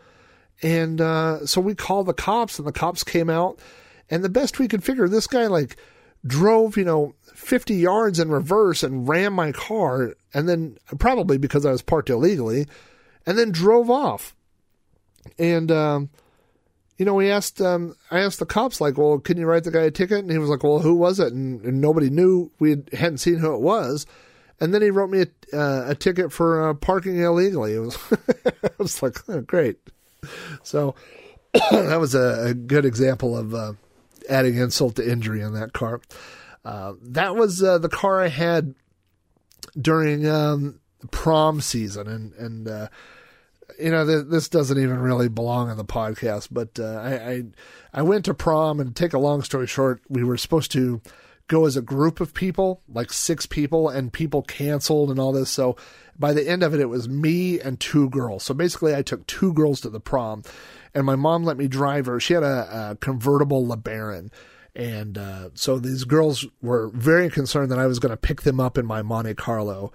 S1: And uh, so we called the cops, and the cops came out. And the best we could figure, this guy like drove, you know, 50 yards in reverse and ran my car. And then probably because I was parked illegally, and then drove off. And, um, you know, we asked, um, I asked the cops, like, well, can you write the guy a ticket? And he was like, well, who was it? And, and nobody knew. We hadn't seen who it was. And then he wrote me a, uh, a ticket for uh, parking illegally. It was, I was like, oh, great. So that was a, a, good example of uh, adding insult to injury on that car. Uh, that was uh, the car I had during um, prom season, and and uh, you know th- this doesn't even really belong on the podcast, but I, I I went to prom, and take a long story short, we were supposed to go as a group of people, like six people, and people canceled and all this. So by the end of it, it was me and two girls. So basically, I took two girls to the prom, and my mom let me drive her. She had a, a convertible LeBaron. And uh, so these girls were very concerned that I was going to pick them up in my Monte Carlo,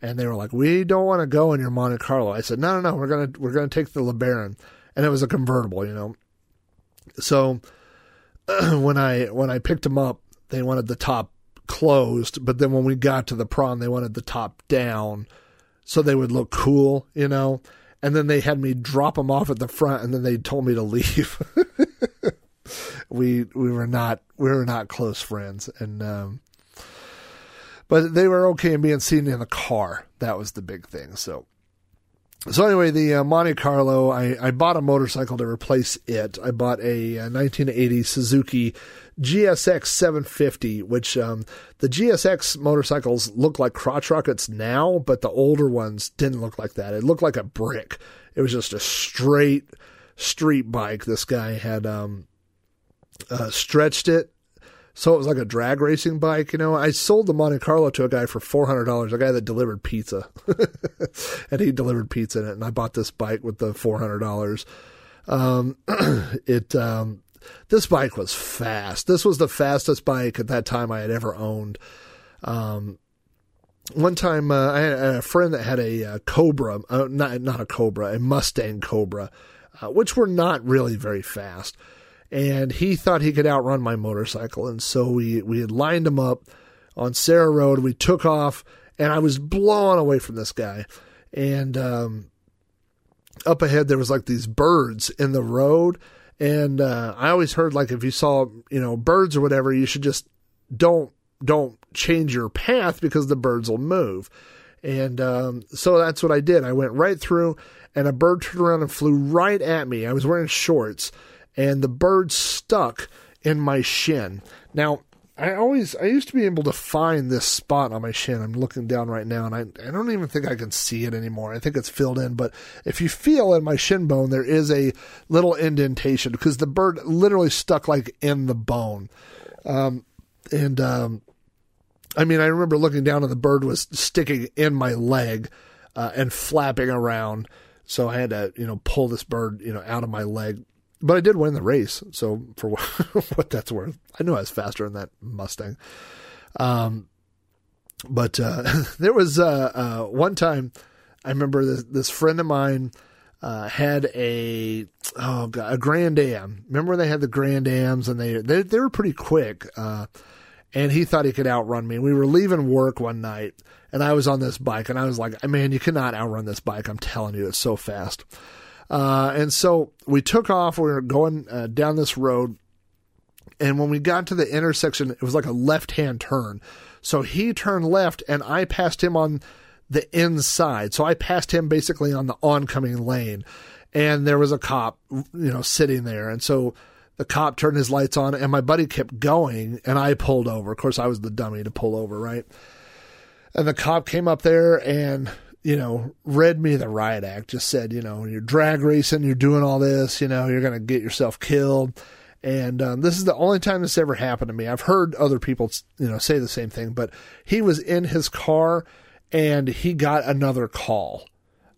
S1: and they were like, "We don't want to go in your Monte Carlo." I said, "No, no, no. We're gonna we're gonna take the LeBaron," and it was a convertible, you know. So when I when I picked them up, they wanted the top closed, but then when we got to the prom, they wanted the top down so they would look cool, you know. And then they had me drop them off at the front, and then they told me to leave. we we were not we were not close friends, and um, but they were okay in being seen in the car. That was the big thing. So so anyway, the uh, Monte Carlo, I, I bought a motorcycle to replace it. I bought a, a 1980 Suzuki GSX 750, which um, the GSX motorcycles look like crotch rockets now, but the older ones didn't look like that. It looked like a brick. It was just a straight street bike. This guy had um, uh, stretched it so it was like a drag racing bike, you know. I sold the Monte Carlo to a guy for four hundred dollars, a guy that delivered pizza, and he delivered pizza in it. And I bought this bike with the four hundred dollars. Um, it um, this bike was fast. This was the fastest bike at that time I had ever owned. Um, one time uh, I had a friend that had a, a uh, Cobra, uh, not not a Cobra, a Mustang Cobra, uh, which were not really very fast and he thought he could outrun my motorcycle. And so we, we had lined him up on Sarah Road. We took off, and I was blown away from this guy. And um, up ahead, there was like these birds in the road. And uh, I always heard like if you saw you know birds or whatever, you should just don't don't change your path because the birds will move. And um, so that's what I did. I went right through, and a bird turned around and flew right at me. I was wearing shorts, and the bird stuck in my shin. Now, I always I used to be able to find this spot on my shin. I'm looking down right now and I I don't even think I can see it anymore. I think it's filled in, but if you feel in my shin bone there is a little indentation because the bird literally stuck like in the bone. Um and um I mean I remember looking down and the bird was sticking in my leg uh, and flapping around. So I had to, you know, pull this bird, you know, out of my leg but I did win the race, so for what that's worth, I knew I was faster in that Mustang. Um, but uh, there was uh, uh, one time I remember this, this friend of mine uh, had a oh god a Grand Am. Remember when they had the Grand Ams and they they, they were pretty quick. Uh, and he thought he could outrun me. We were leaving work one night, and I was on this bike, and I was like, "Man, you cannot outrun this bike! I'm telling you, it's so fast." Uh, and so we took off. We were going uh, down this road, And when we got to the intersection, it was like a left hand turn. So he turned left and I passed him on the inside. So I passed him basically on the oncoming lane. And there was a cop, you know, sitting there. And so the cop turned his lights on and my buddy kept going and I pulled over. Of course, I was the dummy to pull over, right? And the cop came up there and, you know, read me the riot act, just said, you know, you're drag racing, you're doing all this, you know, you're going to get yourself killed. And um, this is the only time this ever happened to me. I've heard other people, you know, say the same thing, but he was in his car and he got another call.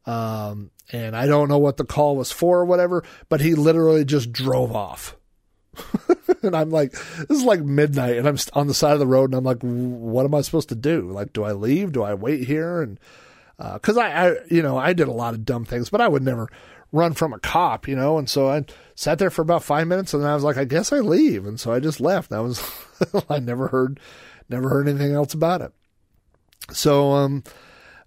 S1: Um, and I don't know what the call was for or whatever, but he literally just drove off. and I'm like, this is like midnight, and I'm on the side of the road, and I'm like, what am I supposed to do? Like, do I leave? Do I wait here? And because uh, I, I, you know, I did a lot of dumb things, but I would never run from a cop, you know. And so I sat there for about five minutes, and I was like, I guess I leave, and so I just left. That was, I never heard, never heard anything else about it. So, um,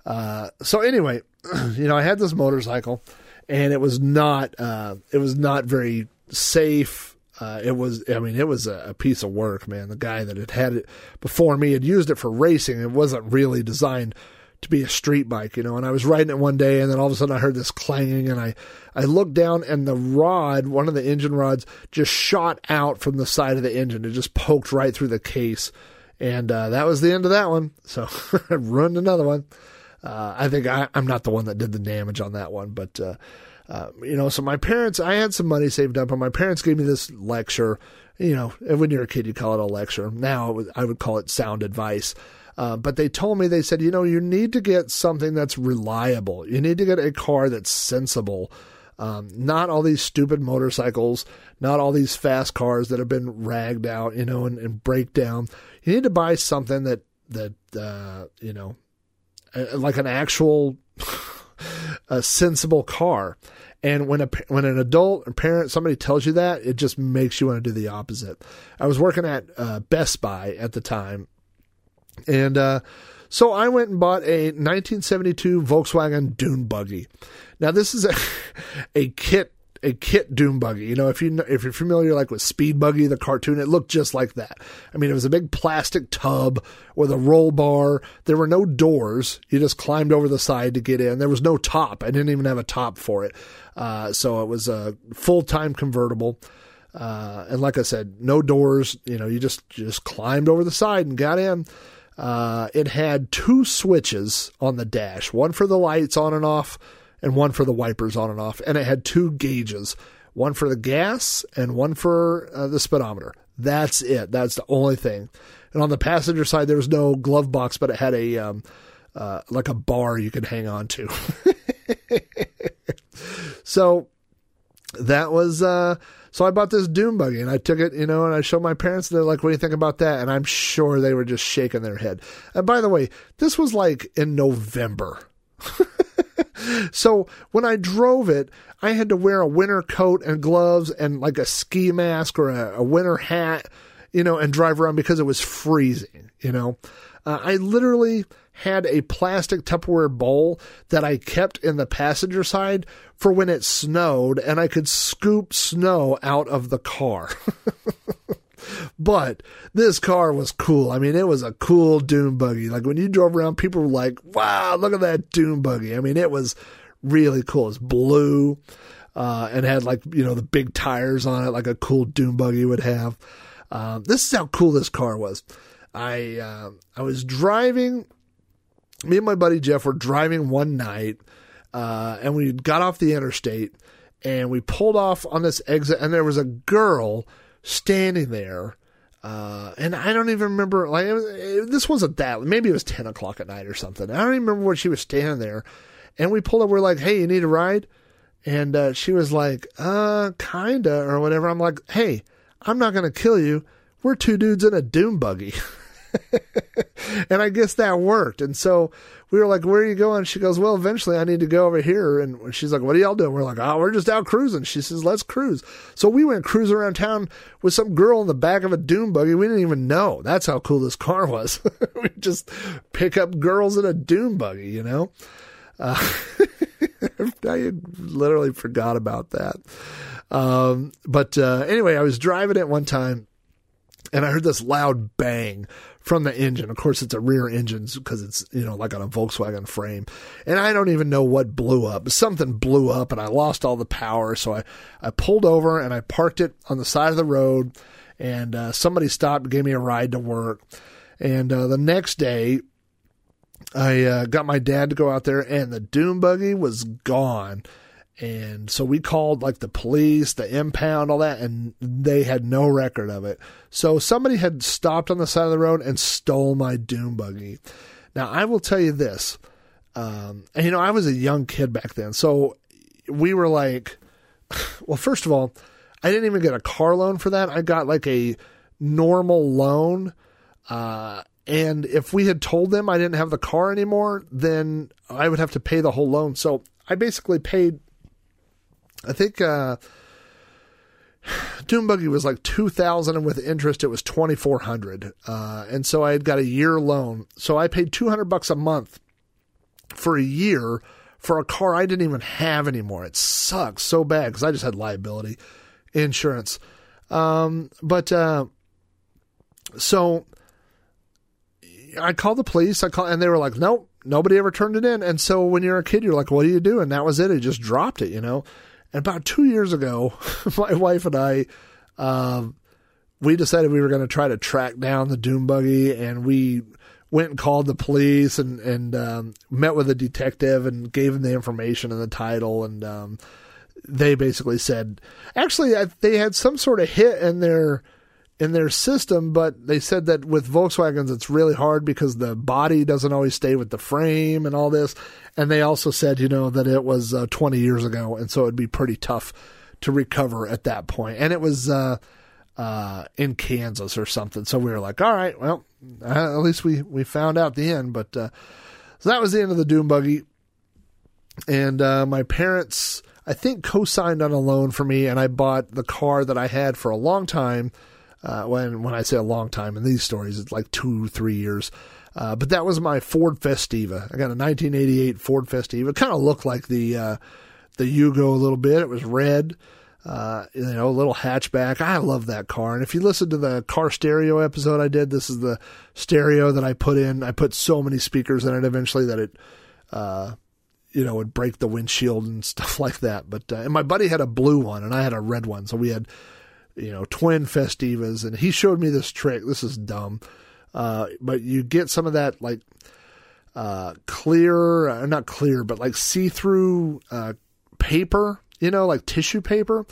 S1: uh, so anyway, you know, I had this motorcycle, and it was not, uh, it was not very safe uh, it was, I mean, it was a, a, piece of work, man. The guy that had had it before me had used it for racing. It wasn't really designed to be a street bike, you know. And I was riding it one day, and then all of a sudden I heard this clanging, and I, I looked down, and the rod, one of the engine rods, just shot out from the side of the engine. It just poked right through the case. And uh, that was the end of that one. So I ruined another one. Uh, I think I, am not the one that did the damage on that one, but uh, uh, you know, so my parents, I had some money saved up, and my parents gave me this lecture. You know, when you're a kid, you call it a lecture. Now I would call it sound advice. Uh, but they told me, they said, you know, you need to get something that's reliable. You need to get a car that's sensible. Um, not all these stupid motorcycles, not all these fast cars that have been ragged out, you know, and, and break down. You need to buy something that, that, uh, you know, like an actual, a sensible car. And when a when an adult or parent somebody tells you that, it just makes you want to do the opposite. I was working at uh, Best Buy at the time, and uh, so I went and bought a 1972 Volkswagen Dune buggy. Now this is a a kit a kit Dune buggy. You know, if you if you're familiar like with Speed Buggy, the cartoon, it looked just like that. I mean, it was a big plastic tub with a roll bar. There were no doors. You just climbed over the side to get in. There was no top. I didn't even have a top for it. Uh, so it was a full time convertible. Uh, and like I said, no doors. You know, you just just climbed over the side and got in. Uh, it had two switches on the dash, one for the lights on and off, and one for the wipers on and off. And it had two gauges, one for the gas and one for uh, the speedometer. That's it. That's the only thing. And on the passenger side, there was no glove box, but it had a um, uh, like a bar you could hang on to. so that was uh, so I bought this Dune buggy and I took it, you know, and I showed my parents. And They're like, "What do you think about that?" And I'm sure they were just shaking their head. And by the way, this was like in November. so when I drove it, I had to wear a winter coat and gloves and like a ski mask or a, a winter hat, you know, and drive around because it was freezing, you know. Uh, I literally had a plastic Tupperware bowl that I kept in the passenger side for when it snowed and I could scoop snow out of the car. but this car was cool. I mean, it was a cool dune buggy. Like when you drove around, people were like, wow, look at that dune buggy. I mean, it was really cool. It's blue, uh, and had like, you know, the big tires on it, like a cool dune buggy would have. Um, this is how cool this car was. I, uh, I was driving, me and my buddy Jeff were driving one night, uh, and we got off the interstate and we pulled off on this exit and there was a girl standing there. Uh, and I don't even remember, like, it was, it, this wasn't that, maybe it was 10 o'clock at night or something. I don't even remember where she was standing there. And we pulled up, we're like, hey, you need a ride? And uh, she was like, uh, kinda, or whatever. I'm like, hey, I'm not going to kill you. We're two dudes in a doom buggy. and I guess that worked. And so we were like, Where are you going? She goes, Well, eventually I need to go over here. And she's like, What are y'all doing? We're like, Oh, we're just out cruising. She says, Let's cruise. So we went cruising around town with some girl in the back of a dune buggy. We didn't even know. That's how cool this car was. we just pick up girls in a dune buggy, you know? Uh, I literally forgot about that. Um, but uh, anyway, I was driving it one time and I heard this loud bang from the engine. Of course, it's a rear engine because it's you know like on a Volkswagen frame, and I don't even know what blew up. Something blew up, and I lost all the power. So I I pulled over and I parked it on the side of the road, and uh, somebody stopped and gave me a ride to work. And uh, the next day, I uh, got my dad to go out there, and the dune buggy was gone. And so we called like the police, the impound, all that, and they had no record of it. So somebody had stopped on the side of the road and stole my dune buggy. Now I will tell you this, um, and you know I was a young kid back then, so we were like, well, first of all, I didn't even get a car loan for that. I got like a normal loan. Uh, and if we had told them I didn't have the car anymore, then I would have to pay the whole loan. So I basically paid I think uh, Dune Buggy was like two thousand, and with interest, it was twenty four hundred. Uh, and so I had got a year loan, so I paid two hundred bucks a month for a year for a car I didn't even have anymore. It sucks so bad because I just had liability insurance. Um, but uh, so I called the police. I called, and they were like, "Nope, nobody ever turned it in." And so when you're a kid, you're like, "What do you do?" And that was it. It just dropped it, you know. About two years ago, my wife and I, um, we decided we were going to try to track down the Doom buggy, and we went and called the police and and um, met with a detective and gave him the information and the title, and um, they basically said, actually, I, they had some sort of hit in their in their system, but they said that with Volkswagens it's really hard because the body doesn't always stay with the frame and all this. And they also said, you know, that it was uh, 20 years ago, and so it'd be pretty tough to recover at that point. And it was uh, uh, in Kansas or something. So we were like, all right, well, uh, at least we we found out the end. But uh, so that was the end of the Doom buggy. And uh, my parents, I think, co-signed on a loan for me, and I bought the car that I had for a long time uh, when when I say a long time in these stories, it's like two, three years. Uh, but that was my Ford Festiva. I got a 1988 Ford Festiva. It kind of looked like the uh, the Yugo a little bit. It was red, uh, you know, a little hatchback. I love that car. And if you listen to the car stereo episode I did, this is the stereo that I put in. I put so many speakers in it eventually that it, uh, you know, would break the windshield and stuff like that. But uh, and my buddy had a blue one and I had a red one, so we had you know, twin festivas. And he showed me this trick. This is dumb. Uh, but you get some of that like uh, clear, uh, not clear, but like see through uh, paper, you know, like tissue paper.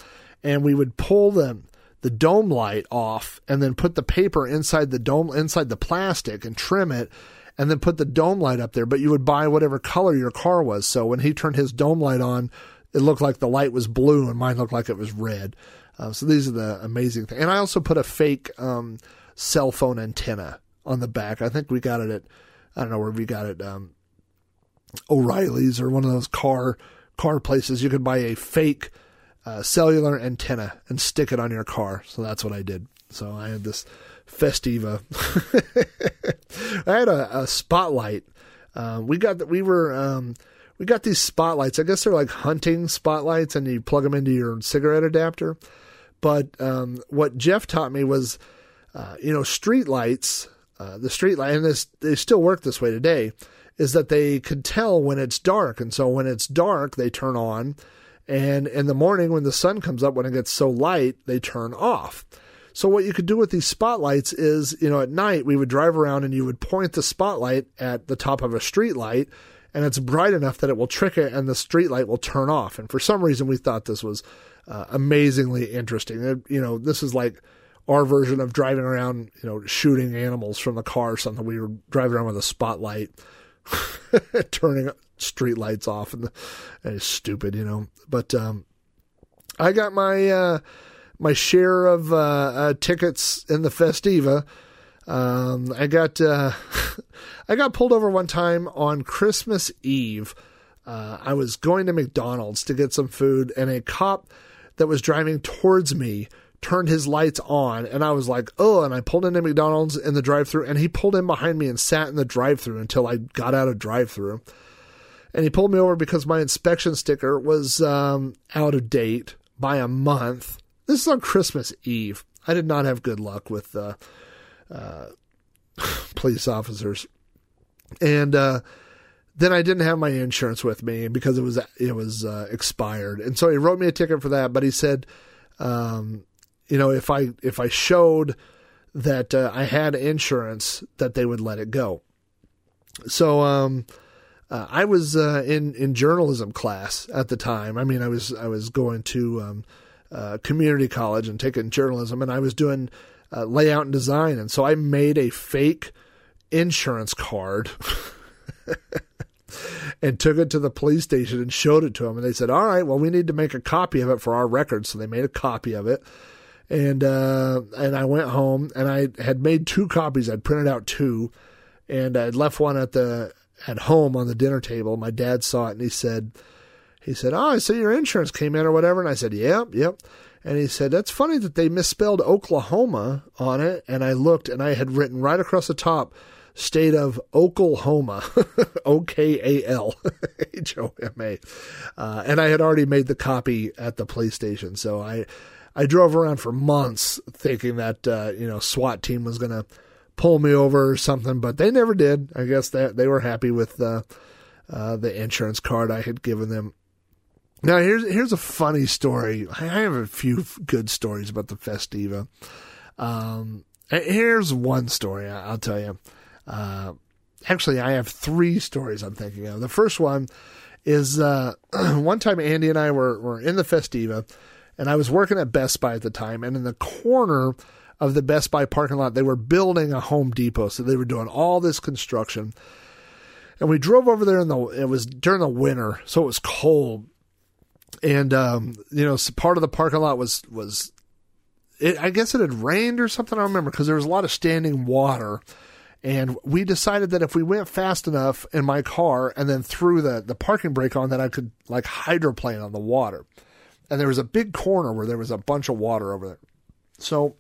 S1: And we would pull them the dome light off and then put the paper inside the dome, inside the plastic and trim it and then put the dome light up there. But you would buy whatever color your car was. So when he turned his dome light on, it looked like the light was blue and mine looked like it was red. Uh, so these are the amazing things. And I also put a fake um, cell phone antenna on the back. I think we got it at I don't know where we got it. Um, O'Reilly's or one of those car car places. You could buy a fake uh, cellular antenna and stick it on your car. So that's what I did. So I had this Festiva. I had a, a spotlight. Uh, we got that. We were. Um, we got these spotlights. I guess they're like hunting spotlights, and you plug them into your cigarette adapter. But um, what Jeff taught me was, uh, you know, street lights, uh, the street light, and this, they still work this way today, is that they could tell when it's dark. And so when it's dark, they turn on. And in the morning, when the sun comes up, when it gets so light, they turn off. So what you could do with these spotlights is, you know, at night we would drive around and you would point the spotlight at the top of a street light and it's bright enough that it will trick it and the street light will turn off. And for some reason we thought this was uh, amazingly interesting. It, you know, this is like our version of driving around, you know, shooting animals from the car or something. We were driving around with a spotlight, turning street lights off, and, the, and it's stupid, you know. But um, I got my uh, my share of uh, uh, tickets in the Festiva. Um, I got uh, I got pulled over one time on Christmas Eve. Uh, I was going to McDonald's to get some food, and a cop that was driving towards me turned his lights on and I was like, oh, and I pulled into McDonald's in the drive through and he pulled in behind me and sat in the drive through until I got out of drive through. And he pulled me over because my inspection sticker was um, out of date by a month. This is on Christmas Eve. I did not have good luck with uh, uh, police officers, and uh, then I didn't have my insurance with me because it was it was uh, expired, and so he wrote me a ticket for that. But he said, um, you know, if I if I showed that uh, I had insurance, that they would let it go. So um, uh, I was uh, in in journalism class at the time. I mean, I was I was going to um, uh, community college and taking journalism, and I was doing uh, layout and design, and so I made a fake insurance card. and took it to the police station and showed it to them. And they said, "All right, well, we need to make a copy of it for our records." So they made a copy of it, and uh, and I went home and I had made two copies. I'd printed out two, and I'd left one at the at home on the dinner table. My dad saw it and he said, he said, "Oh, I see your insurance came in or whatever." And I said, "Yep, yep." And he said, "That's funny that they misspelled Oklahoma on it." And I looked and I had written right across the top state of Oklahoma, O K A L H O M A. Uh, and I had already made the copy at the police station. So I, I drove around for months thinking that, uh, you know, SWAT team was going to pull me over or something, but they never did. I guess that they were happy with, uh, the insurance card I had given them. Now here's here's a funny story. I have a few good stories about the Festiva. Um, here's one story I'll tell you. Uh, actually, I have three stories I'm thinking of. The first one is uh, one time Andy and I were, were in the Festiva, and I was working at Best Buy at the time, and in the corner of the Best Buy parking lot, they were building a Home Depot. So they were doing all this construction. And we drove over there in the, it was during the winter, so it was cold. And, um, you know, part of the parking lot was, was, it, I guess it had rained or something. I don't remember because there was a lot of standing water and we decided that if we went fast enough in my car and then threw the, the parking brake on, that I could like hydroplane on the water. And there was a big corner where there was a bunch of water over there. So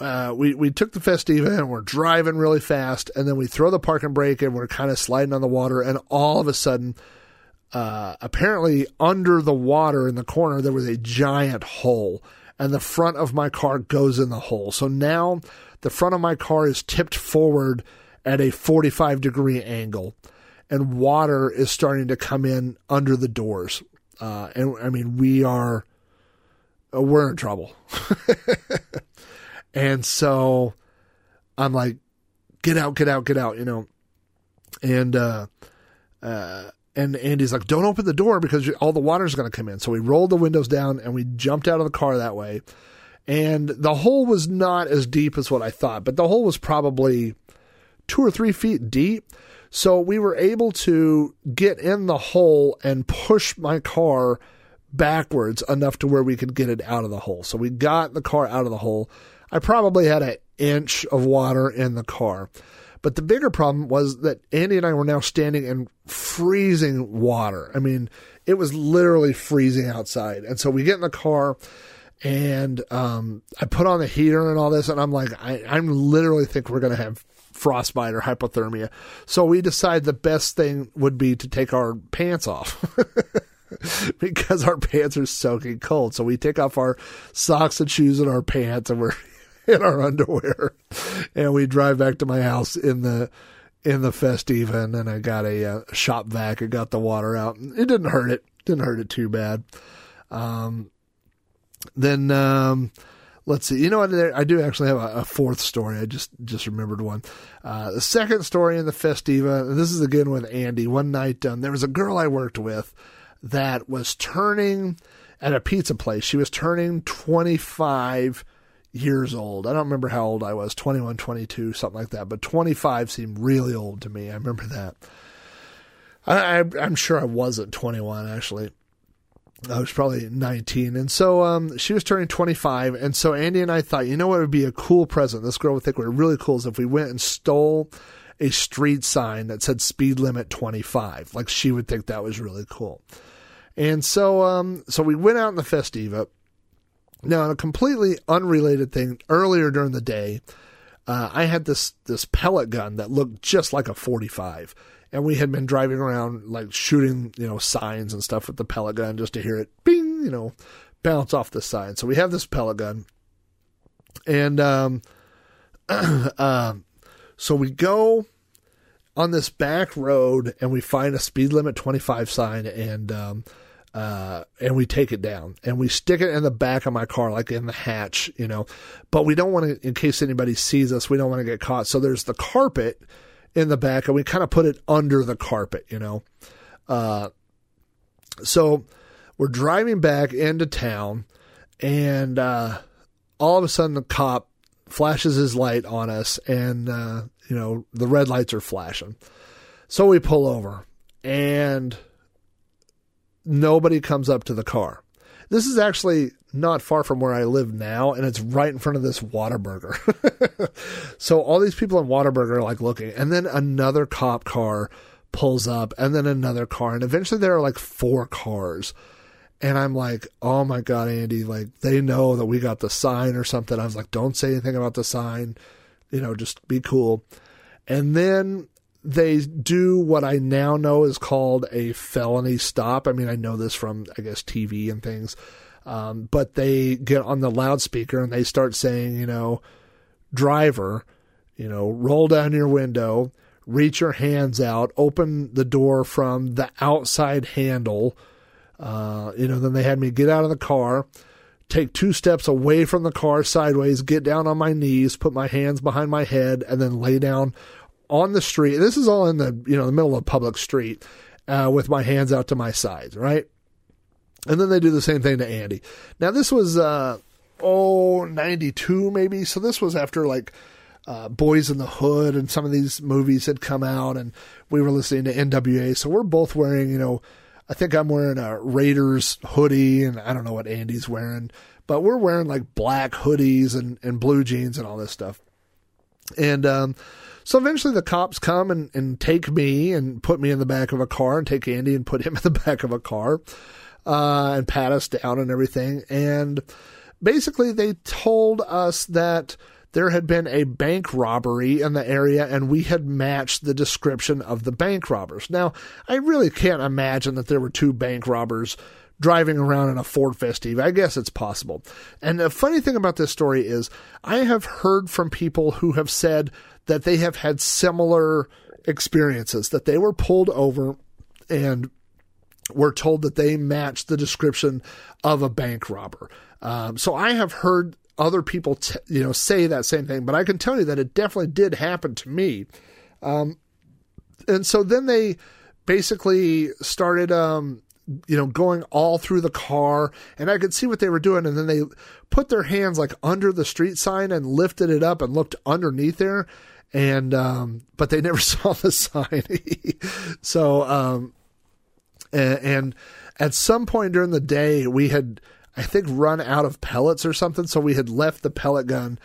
S1: uh, we we took the Festiva and we're driving really fast, and then we throw the parking brake and we're kind of sliding on the water, and all of a sudden, uh, apparently under the water in the corner there was a giant hole, and the front of my car goes in the hole. So now the front of my car is tipped forward at a 45 degree angle, and water is starting to come in under the doors. Uh, and I mean, we are, uh, we're in trouble. and so I'm like, get out, get out, get out, you know. And, uh, uh, and Andy's like, don't open the door because all the water's going to come in. So we rolled the windows down and we jumped out of the car that way. And the hole was not as deep as what I thought, but the hole was probably two or three feet deep. So we were able to get in the hole and push my car backwards enough to where we could get it out of the hole. So we got the car out of the hole. I probably had an inch of water in the car. But the bigger problem was that Andy and I were now standing in freezing water. I mean, it was literally freezing outside. And so we get in the car and um, I put on the heater and all this, and I'm like, I, I'm literally think we're gonna have frostbite or hypothermia. So we decide the best thing would be to take our pants off. because our pants are soaking cold. So we take off our socks and shoes and our pants and we're in our underwear and we drive back to my house in the in the Festiva and then I got a, a shop vac and got the water out. It didn't hurt it. Didn't hurt it too bad. Um, then um, let's see. You know what? I do actually have a, a fourth story. I just just remembered one. Uh, the second story in the Festiva. This is again with Andy. One night, um, there was a girl I worked with that was turning at a pizza place. She was turning 25 years old. I don't remember how old I was 21, 22, something like that. But 25 seemed really old to me. I remember that. I, I'm sure I wasn't 21 actually. I was probably 19. And so um, she was turning 25. And so Andy and I thought, you know what would be a cool present? This girl would think be really cool is if we went and stole a street sign that said speed limit 25. Like she would think that was really cool. And so, um, so we went out in the Festiva. Now, on a completely unrelated thing, earlier during the day, uh, I had this this pellet gun that looked just like a 45 and we had been driving around like shooting, you know, signs and stuff with the pellet gun just to hear it bing, you know, bounce off the sign. So we have this pellet gun And um, um, so we go on this back road and we find a speed limit 25 sign and um, uh, and we take it down and we stick it in the back of my car, like in the hatch, you know. But we don't want to, in case anybody sees us, we don't want to get caught. So there's the carpet in the back, and we kind of put it under the carpet, you know. Uh, so we're driving back into town, and uh, all of a sudden the cop flashes his light on us, and uh, you know the red lights are flashing. So we pull over, and nobody comes up to the car. This is actually not far from where I live now, and it's right in front of this Whataburger. so all these people in Whataburger are like looking, and then another cop car pulls up, and then another car, and eventually there are like four cars. And I'm like, oh my God, Andy, like they know that we got the sign or something. I was like, don't say anything about the sign, you know, just be cool. And then they do what I now know is called a felony stop. I mean, I know this from, I guess, TV and things. Um, but they get on the loudspeaker and they start saying, you know, driver, you know, roll down your window, reach your hands out, open the door from the outside handle. Uh, you know, then they had me get out of the car, take two steps away from the car sideways, get down on my knees, put my hands behind my head, and then lay down on the street. This is all in the you know the middle of a public street uh, with my hands out to my sides, right? And then they do the same thing to Andy. Now this was uh, oh 92 maybe, so this was after like. Uh, Boyz n the Hood and some of these movies had come out, and we were listening to NWA. So we're both wearing, you know, I think I'm wearing a Raiders hoodie, and I don't know what Andy's wearing, but we're wearing like black hoodies and, and blue jeans and all this stuff. And um, so eventually the cops come and, and take me and put me in the back of a car and take Andy and put him in the back of a car uh, and pat us down and everything. And basically they told us that there had been a bank robbery in the area and we had matched the description of the bank robbers. Now, I really can't imagine that there were two bank robbers driving around in a Ford Festiva. I guess it's possible. And the funny thing about this story is I have heard from people who have said that they have had similar experiences, that they were pulled over and were told that they matched the description of a bank robber. Um, so I have heard other people, t- you know, say that same thing, but I can tell you that it definitely did happen to me. Um, and so then they basically started, um, you know, going all through the car, and I could see what they were doing. And then they put their hands like under the street sign and lifted it up and looked underneath there and um, but they never saw the sign. so um, and, and, at some point during the day, we had I think run out of pellets or something, so we had left the pellet gun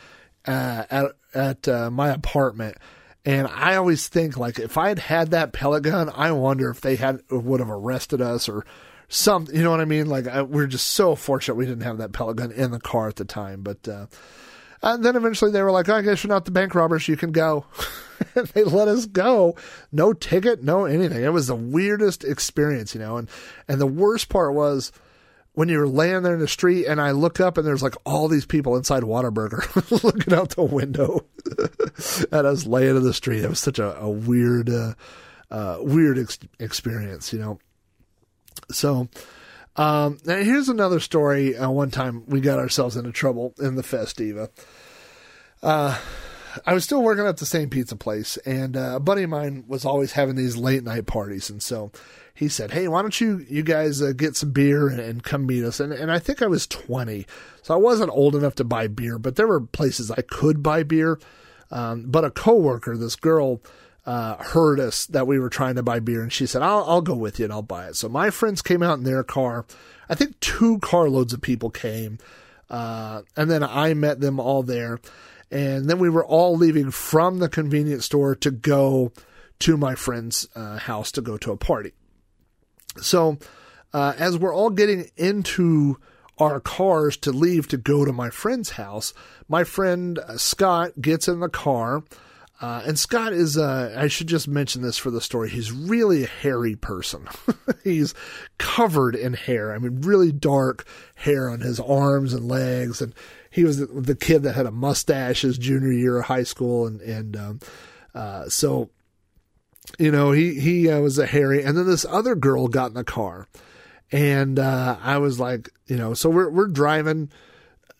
S1: uh, at at uh, my apartment. And I always think like if I had had that pellet gun, I wonder if they had would have arrested us or something. You know what I mean? Like I, we're just so fortunate we didn't have that pellet gun in the car at the time, but. Uh, and then eventually they were like, oh, I guess you're not the bank robbers. You can go. they let us go. No ticket, no anything. It was the weirdest experience, you know. And, and the worst part was when you were laying there in the street and I look up and there's like all these people inside Whataburger looking out the window at us laying in the street. It was such a, a weird, uh, uh, weird ex- experience, you know. So, um, now here's another story. Uh, one time we got ourselves into trouble in the Festiva. Uh, I was still working at the same pizza place, and uh, a buddy of mine was always having these late night parties, and so he said, "Hey, why don't you you guys uh, get some beer and, and, come meet us?" And and I think I was 20, so I wasn't old enough to buy beer, but there were places I could buy beer. Um, but a coworker, this girl, uh, heard us that we were trying to buy beer, and she said, "I'll I'll go with you and I'll buy it." So my friends came out in their car. I think two carloads of people came, uh, and then I met them all there, and then we were all leaving from the convenience store to go to my friend's uh, house to go to a party. So uh, as we're all getting into our cars to leave to go to my friend's house, my friend uh, Scott gets in the car. Uh, and Scott is, uh, I should just mention this for the story. He's really a hairy person. he's covered in hair. I mean, really dark hair on his arms and legs. And he was the, the kid that had a mustache his junior year of high school, and and um, uh, so you know he he uh, was a hairy. and then this other girl got in the car, and uh, I was like, you know, so we're we're driving.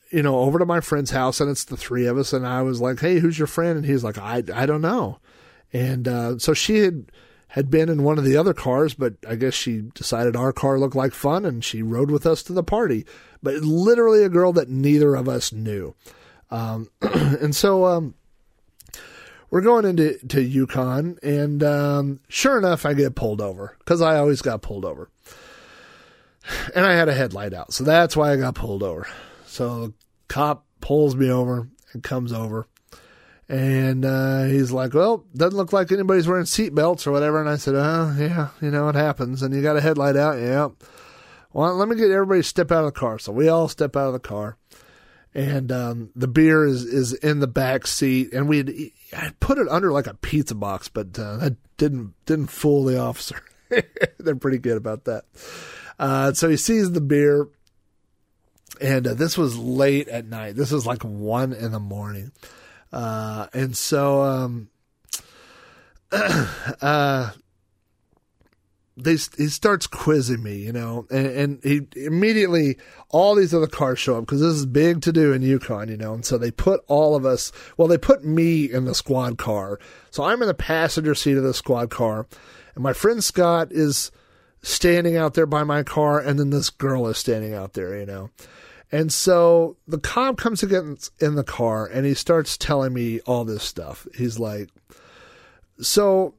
S1: You know, over to my friend's house, and it's the three of us. And I was like, "Hey, who's your friend?" And he's like, "I, I don't know." And uh, so she had had been in one of the other cars, but I guess she decided our car looked like fun and she rode with us to the party. But literally a girl that neither of us knew. Um, and so um, we're going into to Yukon, and um, sure enough, I get pulled over because I always got pulled over. And I had a headlight out, so that's why I got pulled over. So the cop pulls me over and comes over and uh, he's like, "Well, doesn't look like anybody's wearing seatbelts or whatever." And I said, "Oh, yeah, you know it happens." And you got a headlight out, yeah. Well, let me get everybody to step out of the car. So we all step out of the car, and um, the beer is is in the back seat, and we I put it under like a pizza box, but uh, that didn't didn't fool the officer. They're pretty good about that. Uh, so he sees the beer, and uh, this was late at night. This was like one in the morning. Uh, and so, um, uh, they, he starts quizzing me, you know, and, and he immediately, all these other cars show up because this is big to do in Yukon, you know, and so they put all of us, well, they put me in the squad car. So I'm in the passenger seat of the squad car, and my friend Scott is standing out there by my car, and then this girl is standing out there, you know. And so the cop comes against in the car and he starts telling me all this stuff. He's like, So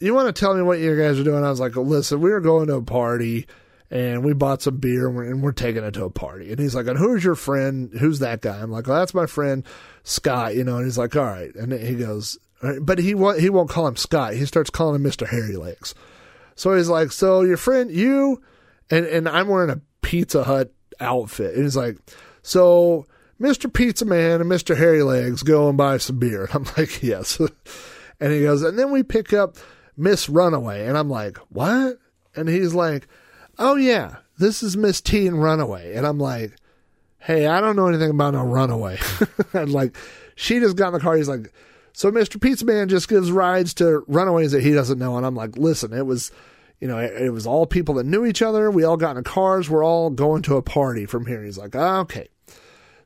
S1: you want to tell me what you guys are doing? I was like, Listen, we were going to a party and we bought some beer and we're, and we're taking it to a party. And he's like, And who's your friend? Who's that guy? I'm like, Well, that's my friend Scott, you know. And he's like, All right. And he goes, But he won't, he won't call him Scott. He starts calling him Mr. Hairy Legs. So he's like, So your friend, you, and, and I'm wearing a Pizza Hut outfit. And he's like, so Mr. Pizza Man and Mr. Hairy Legs go and buy some beer. And I'm like, yes. and he goes, and then we pick up Miss Runaway. And I'm like, what? And he's like, oh yeah, this is Miss Teen Runaway. And I'm like, hey, I don't know anything about no runaway. and like, she just got in the car. He's like, so Mr. Pizza Man just gives rides to runaways that he doesn't know. And I'm like, listen, it was you know, it, it, was all people that knew each other. We all got in cars. We're all going to a party from here. He's like, okay.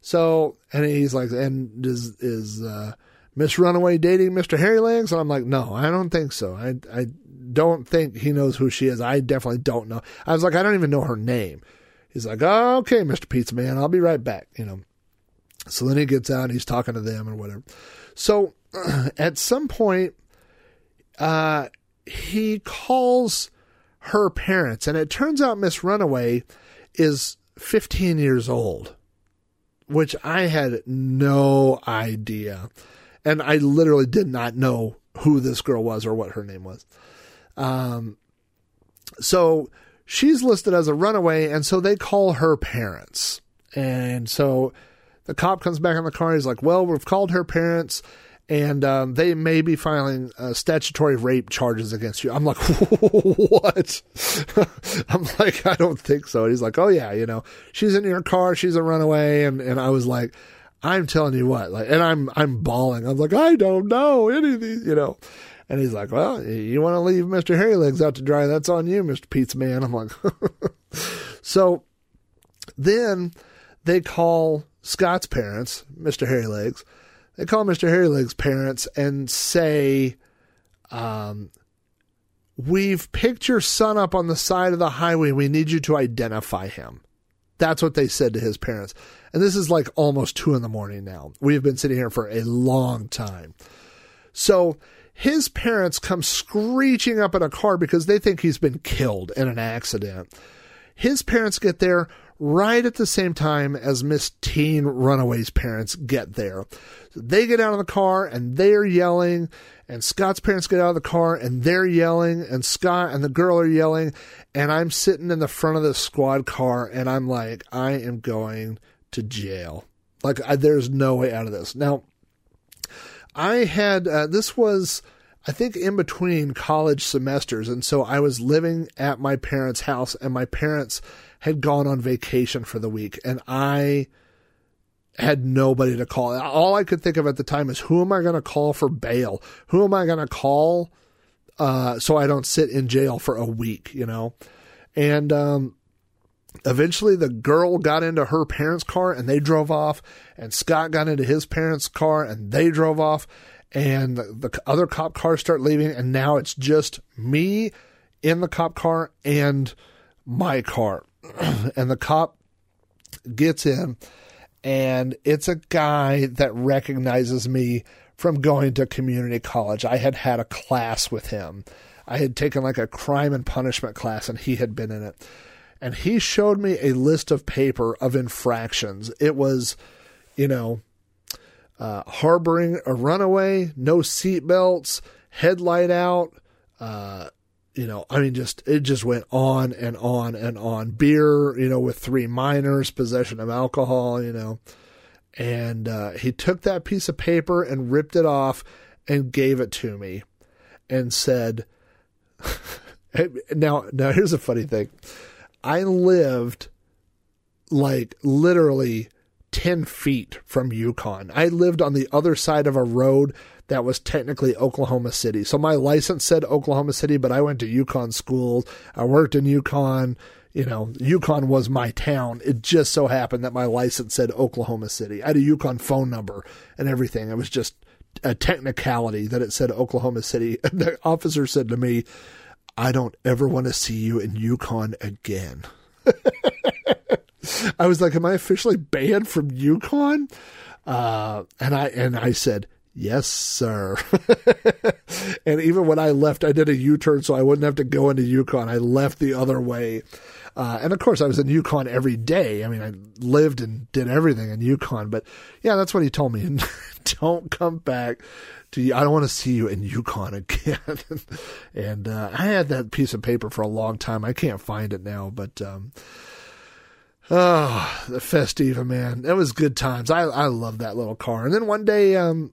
S1: So, and he's like, and is, is, uh, Miss Runaway dating Mr. Hairy Legs? And I'm like, no, I don't think so. I, I don't think he knows who she is. I definitely don't know. I was like, I don't even know her name. He's like, oh, okay, Mr. Pizza Man, I'll be right back, you know. So then he gets out he's talking to them or whatever. So at some point, uh, he calls her parents. And it turns out Miss Runaway is 15 years old, which I had no idea. And I literally did not know who this girl was or what her name was. Um, so she's listed as a runaway, and so they call her parents. And so the cop comes back in the car. He's like, Well, we've called her parents and um, they may be filing uh, statutory rape charges against you. I'm like, what? I'm like, I don't think so. And he's like, oh yeah, you know, she's in your car, she's a runaway, and and I was like, I'm telling you what, like, and I'm I'm bawling. I'm like, I don't know any of these, you know. And he's like, well, you want to leave Mister Hairy Legs out to dry? That's on you, Mister Pizza Man. I'm like, so then they call Scott's parents, Mister Hairy Legs they call Mr. Hairyleg's parents and say, um, We've picked your son up on the side of the highway. We need you to identify him. That's what they said to his parents. And this is like almost two in the morning now. We have been sitting here for a long time. So his parents come screeching up in a car because they think he's been killed in an accident. His parents get there right at the same time as Miss Teen Runaway's parents get there. They get out of the car and they're yelling, and Scott's parents get out of the car and they're yelling, and Scott and the girl are yelling, and I'm sitting in the front of the squad car and I'm like, I am going to jail. Like, I, there's no way out of this. Now, I had, uh, this was, I think, in between college semesters. And so I was living at my parents' house, and my parents had gone on vacation for the week. And I had nobody to call. All I could think of at the time is who am I going to call for bail? Who am I going to call uh, so I don't sit in jail for a week, you know? And um, eventually the girl got into her parents' car and they drove off, and Scott got into his parents' car and they drove off, and the, the other cop cars start leaving, and now it's just me in the cop car and my car. and the cop gets in, and it's a guy that recognizes me from going to community college. I had had a class with him. I had taken like a crime and punishment class, and he had been in it. And he showed me a list of paper of infractions. It was, you know, uh, harboring a runaway, no seatbelts, headlight out, uh, you know, I mean, just it just went on and on and on. Beer, you know, with three minors, possession of alcohol, you know, and uh, he took that piece of paper and ripped it off and gave it to me, and said, "Now, now here's a funny thing. I lived like literally 10 feet from Yukon. I lived on the other side of a road that was technically Oklahoma City. So my license said Oklahoma City, but I went to Yukon schools. I worked in Yukon. You know, Yukon was my town. It just so happened that my license said Oklahoma City. I had a Yukon phone number and everything. It was just a technicality that it said Oklahoma City. And the officer said to me, I don't ever want to see you in Yukon again. I was like, "Am I officially banned from Yukon?" Uh, and I and I said, "Yes, sir." and even when I left, I did a U-turn so I wouldn't have to go into Yukon. I left the other way. Uh, and of course, I was in Yukon every day. I mean, I lived and did everything in Yukon. But yeah, that's what he told me. Don't come back to. I don't want to see you in Yukon again. and uh, I had that piece of paper for a long time. I can't find it now, but. Um, Oh, the Festiva, man. It was good times. I, I love that little car. And then one day, um,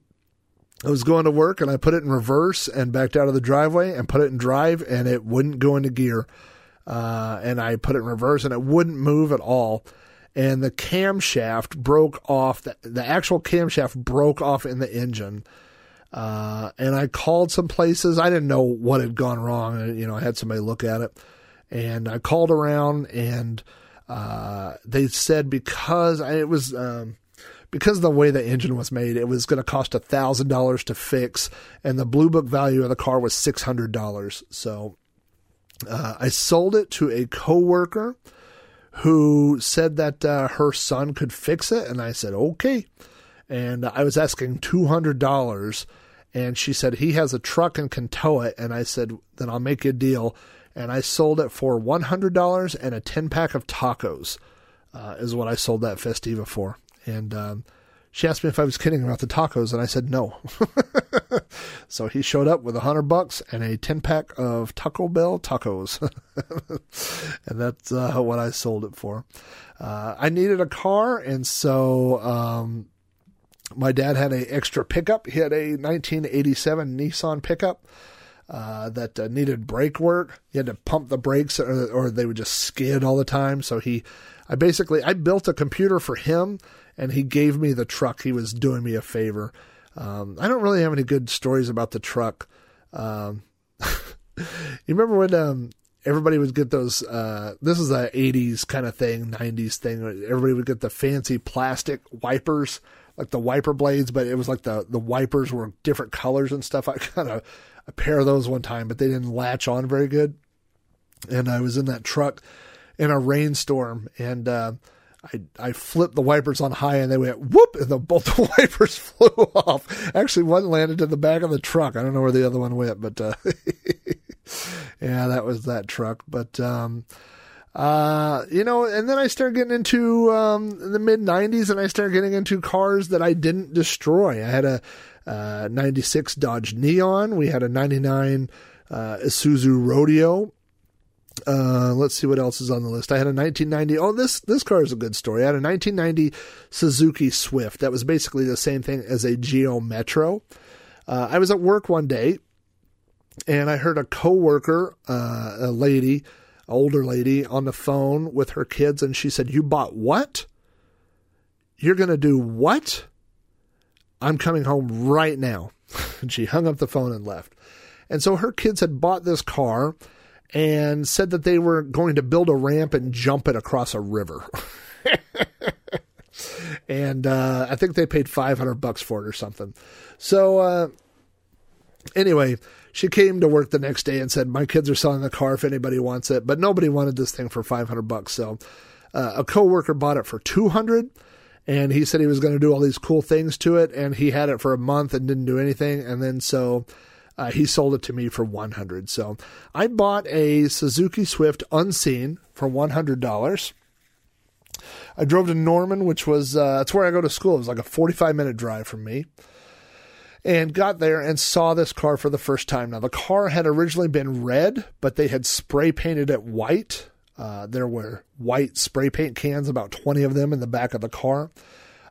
S1: I was going to work and I put it in reverse and backed out of the driveway and put it in drive and it wouldn't go into gear. Uh, and I put it in reverse and it wouldn't move at all. And the camshaft broke off. The, the actual camshaft broke off in the engine. Uh, and I called some places. I didn't know what had gone wrong. You know, I had somebody look at it and I called around and, uh, they said because it was um, because of the way the engine was made, it was going to cost a thousand dollars to fix, and the blue book value of the car was six hundred dollars. So uh, I sold it to a coworker who said that uh, her son could fix it, and I said okay. And I was asking two hundred dollars, and she said he has a truck and can tow it, and I said then I'll make you a deal and I sold it for $100 and a 10 pack of tacos, uh, is what I sold that Festiva for. And um, she asked me if I was kidding about the tacos, and I said no. so he showed up with a hundred bucks and a 10 pack of Taco Bell tacos. and that's uh, what I sold it for. Uh, I needed a car, and so um, my dad had an extra pickup. He had a 1987 Nissan pickup uh, that uh, needed brake work. You had to pump the brakes, or, or they would just skid all the time. So he, I basically, I built a computer for him, and he gave me the truck. He was doing me a favor. Um, I don't really have any good stories about the truck. Um, you remember when um, everybody would get those? Uh, this is a '80s kind of thing, '90s thing. Everybody would get the fancy plastic wipers, like the wiper blades, but it was like the the wipers were different colors and stuff. I kind of a pair of those one time, but they didn't latch on very good. And I was in that truck in a rainstorm, and uh, I I flipped the wipers on high, and they went whoop, and the, both the wipers flew off. Actually, one landed in the back of the truck. I don't know where the other one went, but uh, yeah, that was that truck. But um, uh, you know, and then I started getting into um, the mid '90s, and I started getting into cars that I didn't destroy. I had a uh, 96 Dodge Neon. We had a 99 uh, Isuzu Rodeo. Uh, let's see what else is on the list. I had a 1990. Oh, this this car is a good story. I had a 1990 Suzuki Swift. That was basically the same thing as a Geo Metro. Uh, I was at work one day, and I heard a coworker, uh, a lady, older lady, on the phone with her kids, and she said, "You bought what?" You're going to do what? I'm coming home right now. and she hung up the phone and left. And so her kids had bought this car and said that they were going to build a ramp and jump it across a river. and uh, I think they paid 500 bucks for it or something. So uh, anyway, she came to work the next day and said, "My kids are selling the car if anybody wants it." But nobody wanted this thing for 500 bucks. So uh, a coworker bought it for 200 and he said he was going to do all these cool things to it and he had it for a month and didn't do anything and then so uh, he sold it to me for 100 so i bought a suzuki swift unseen for $100 i drove to norman which was uh, that's where i go to school. It was like a 45 minute drive from me. And got there and saw this car for the first time. Now the car had originally been red but they had spray painted it white. Uh, there were white spray paint cans, about 20 of them in the back of the car.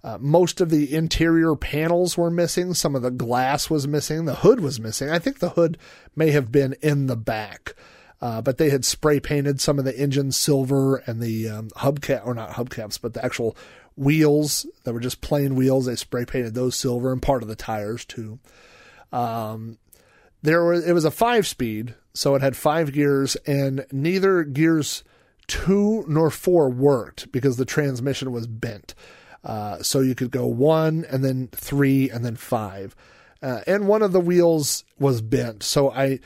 S1: Uh, most of the interior panels were missing. Some of the glass was missing. The hood was missing. I think the hood may have been in the back. Uh, but they had spray painted some of the engine silver and the um, hubcap, or not hubcaps, but the actual wheels that were just plain wheels. They spray painted those silver and part of the tires too. Um, there was it was a five speed, so it had five gears, and neither gears two nor four worked because the transmission was bent. Uh, so you could go one and then three and then five. Uh, and one of the wheels was bent. So I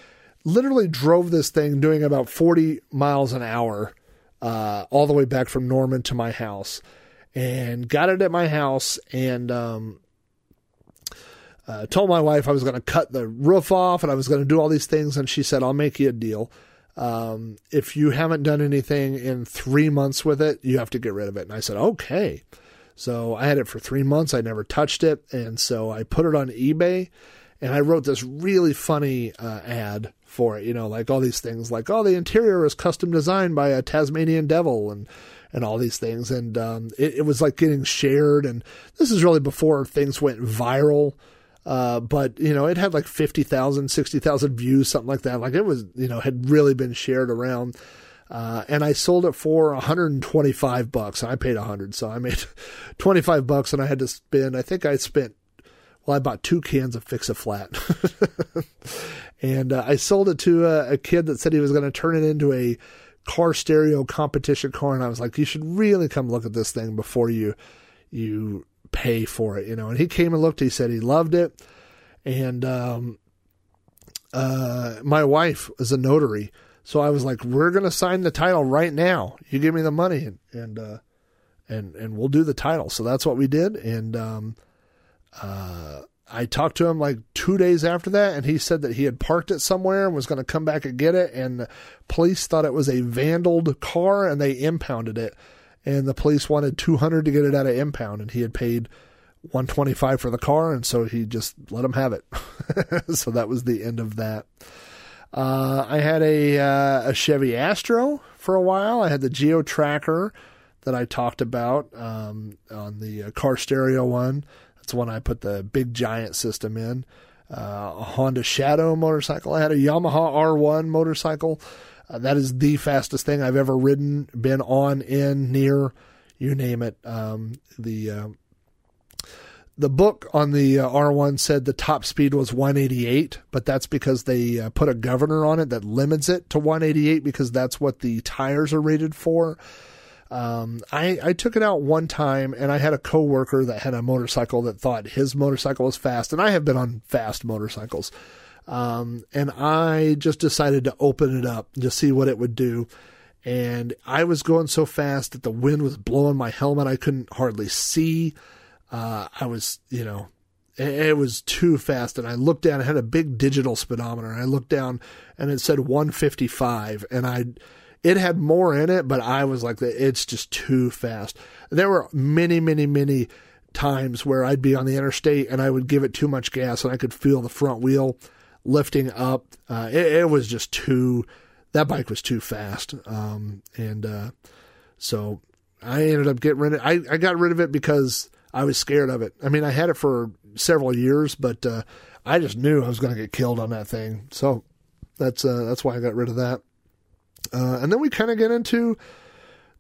S1: literally drove this thing doing about 40 miles an hour uh, all the way back from Norman to my house and got it at my house and um, uh, told my wife I was going to cut the roof off and I was going to do all these things. And she said, I'll make you a deal. Um, if you haven't done anything in three months with it, you have to get rid of it. And I said, okay. So I had it for three months. I never touched it. And so I put it on eBay and I wrote this really funny uh, ad for it, you know, like all these things like, oh, the interior is custom designed by a Tasmanian devil and, and all these things. And um, it, it was like getting shared. And this is really before things went viral. Uh, but you know, it had like 50,000, 60,000 views, something like that. Like it was, you know, had really been shared around. Uh, and I sold it for 125 bucks. I paid 100, so I made 25 bucks, and I had to spend. I think I spent. Well, I bought two cans of Fix a Flat, and uh, I sold it to a, a kid that said he was going to turn it into a car stereo competition car, and I was like, "You should really come look at this thing before you you pay for it, you know. And he came and looked. He said he loved it, and um, uh, my wife is a notary, so I was like, "We're gonna sign the title right now. You give me the money, and and uh, and and we'll do the title." So that's what we did, and um, uh, I talked to him like two days after that, and he said that he had parked it somewhere and was going to come back and get it. And police thought it was a vandaled car, and they impounded it and the police wanted 200 to get it out of impound and he had paid 125 for the car and so he just let him have it so that was the end of that uh, i had a, uh, a chevy astro for a while. I had the geo tracker that i talked about um, on the uh, car stereo one. That's the one i put the big giant system in. Uh, a honda shadow motorcycle. I had a yamaha r1 motorcycle. Uh, that is the fastest thing I've ever ridden, been on, in, near, you name it. Um, the uh, the book on the uh, R1 said the top speed was 188, but that's because they uh, put a governor on it that limits it to 188 because that's what the tires are rated for. Um, I, I took it out one time and I had a coworker that had a motorcycle that thought his motorcycle was fast, and I have been on fast motorcycles. Um, and I just decided to open it up to see what it would do. And I was going so fast that the wind was blowing my helmet. I couldn't hardly see. Uh, I was, you know, it, it was too fast. And I looked down, I had a big digital speedometer. And I looked down and it said 155. And I, it had more in it, but I was like, it's just too fast. There were many, many, many times where I'd be on the interstate and I would give it too much gas and I could feel the front wheel lifting up. Uh, it, it, was just too, that bike was too fast. Um, and, uh, so I ended up getting rid of I, I got rid of it because I was scared of it. I mean, I had it for several years, but, uh, I just knew I was going to get killed on that thing. So that's, uh, that's why I got rid of that. Uh, and then we kind of get into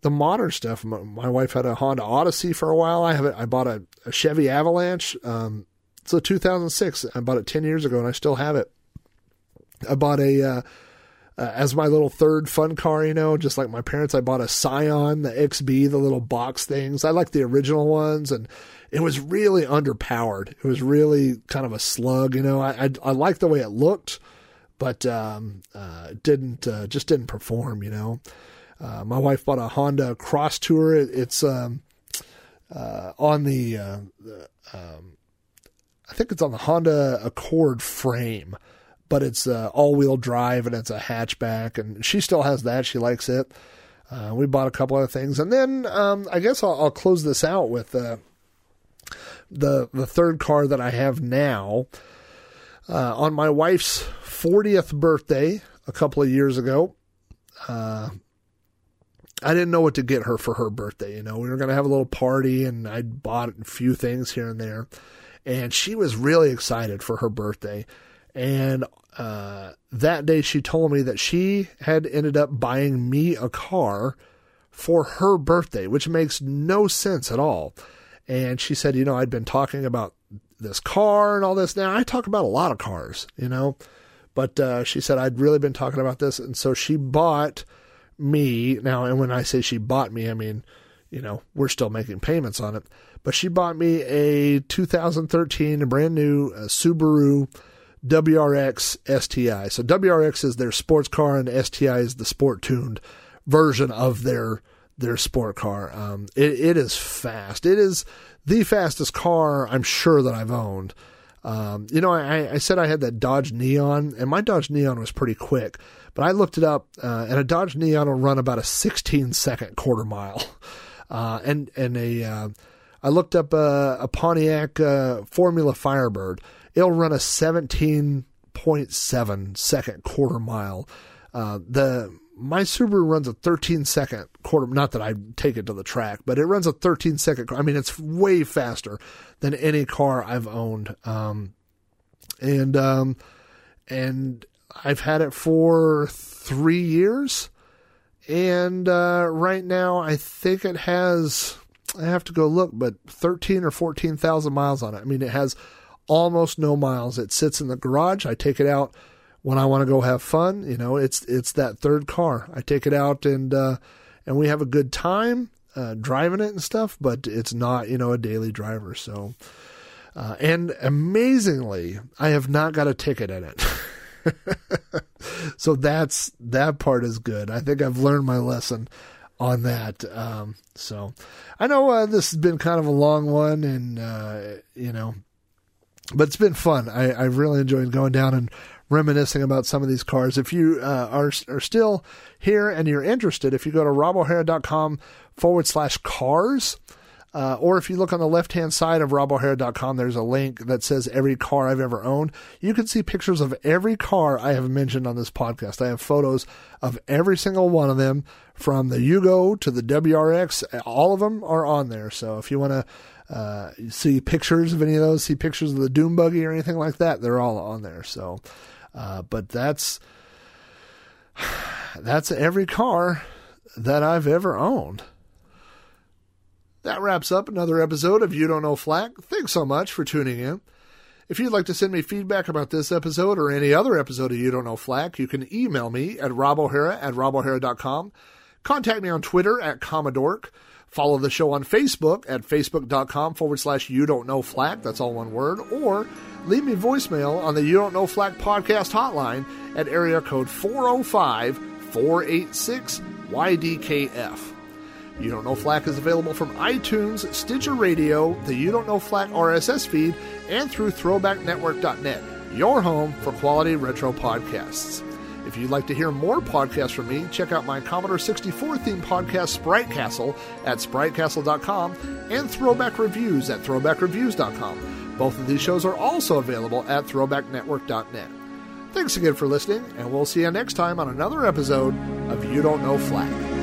S1: the modern stuff. My, my wife had a Honda Odyssey for a while. I have it. I bought a, a Chevy Avalanche. Um, it's a 2006. I bought it 10 years ago, and I still have it. I bought a uh, as my little third fun car, you know, just like my parents. I bought a Scion, the XB, the little box things. I like the original ones, and it was really underpowered. It was really kind of a slug, you know. I I, I liked the way it looked, but um, uh, didn't uh, just didn't perform, you know. Uh, my wife bought a Honda Crosstour. It, it's um, uh, on the, uh, the um, I think it's on the Honda Accord frame, but it's uh, all wheel drive and it's a hatchback. And she still has that. She likes it. Uh, we bought a couple other things, and then um, I guess I'll, I'll, close this out with uh, the the third car that I have now. Uh, on my wife's 40th birthday a couple of years ago, uh, I didn't know what to get her for her birthday. You know, we were going to have a little party, and I bought a few things here and there. And she was really excited for her birthday. And uh, that day, she told me that she had ended up buying me a car for her birthday, which makes no sense at all. And she said, You know, I'd been talking about this car and all this. Now, I talk about a lot of cars, you know, but uh, she said, I'd really been talking about this. And so she bought me now, and when I say she bought me, I mean, you know, we're still making payments on it. But she bought me a 2013, a brand new uh, Subaru WRX STI. So WRX is their sports car, and STI is the sport tuned version of their their sport car. Um, it, it is fast. It is the fastest car I'm sure that I've owned. Um, you know, I, I said I had that Dodge Neon, and my Dodge Neon was pretty quick. But I looked it up, uh, and a Dodge Neon will run about a 16 second quarter mile. Uh, and and a uh, I looked up a, a Pontiac uh, Formula Firebird. It'll run a 17.7 second quarter mile. Uh, the my Subaru runs a 13 second quarter. Not that I take it to the track, but it runs a 13 second. I mean, it's way faster than any car I've owned. Um, and um, and I've had it for three years, and uh, right now I think it has. I have to go look, but thirteen or fourteen thousand miles on it. I mean, it has almost no miles. It sits in the garage. I take it out when I want to go have fun. You know, it's it's that third car. I take it out and uh, and we have a good time uh, driving it and stuff. But it's not you know a daily driver. So, uh, and amazingly, I have not got a ticket in it. so that's that part is good. I think I've learned my lesson on that. Um, so I know uh, this has been kind of a long one, and uh, you know, but it's been fun. I, I really enjoyed going down and reminiscing about some of these cars. If you uh, are are still here and you're interested, if you go to robohara.com forward slash cars. Uh, or if you look on the left hand side of robohara.com, there's a link that says every car I've ever owned. You can see pictures of every car I have mentioned on this podcast. I have photos of every single one of them from the Yugo to the WRX. All of them are on there. So if you want to uh, see pictures of any of those, see pictures of the Doom Buggy or anything like that, they're all on there. So, uh, but that's that's every car that I've ever owned. That wraps up another episode of You Don't Know Flack. Thanks so much for tuning in. If you'd like to send me feedback about this episode or any other episode of You Don't Know Flack, you can email me at robohara at robohara.com. Contact me on Twitter at Commodork. Follow the show on Facebook at facebook.com forward slash You Don't Know Flack. That's all one word. Or leave me voicemail on the You Don't Know Flack podcast hotline at area code 405 486 YDKF. You Don't Know Flack is available from iTunes, Stitcher Radio, the You Don't Know Flack RSS feed, and through throwbacknetwork.net, your home for quality retro podcasts. If you'd like to hear more podcasts from me, check out my Commodore 64 themed podcast, Sprite Castle, at spritecastle.com, and Throwback Reviews at throwbackreviews.com. Both of these shows are also available at throwbacknetwork.net. Thanks again for listening, and we'll see you next time on another episode of You Don't Know Flack.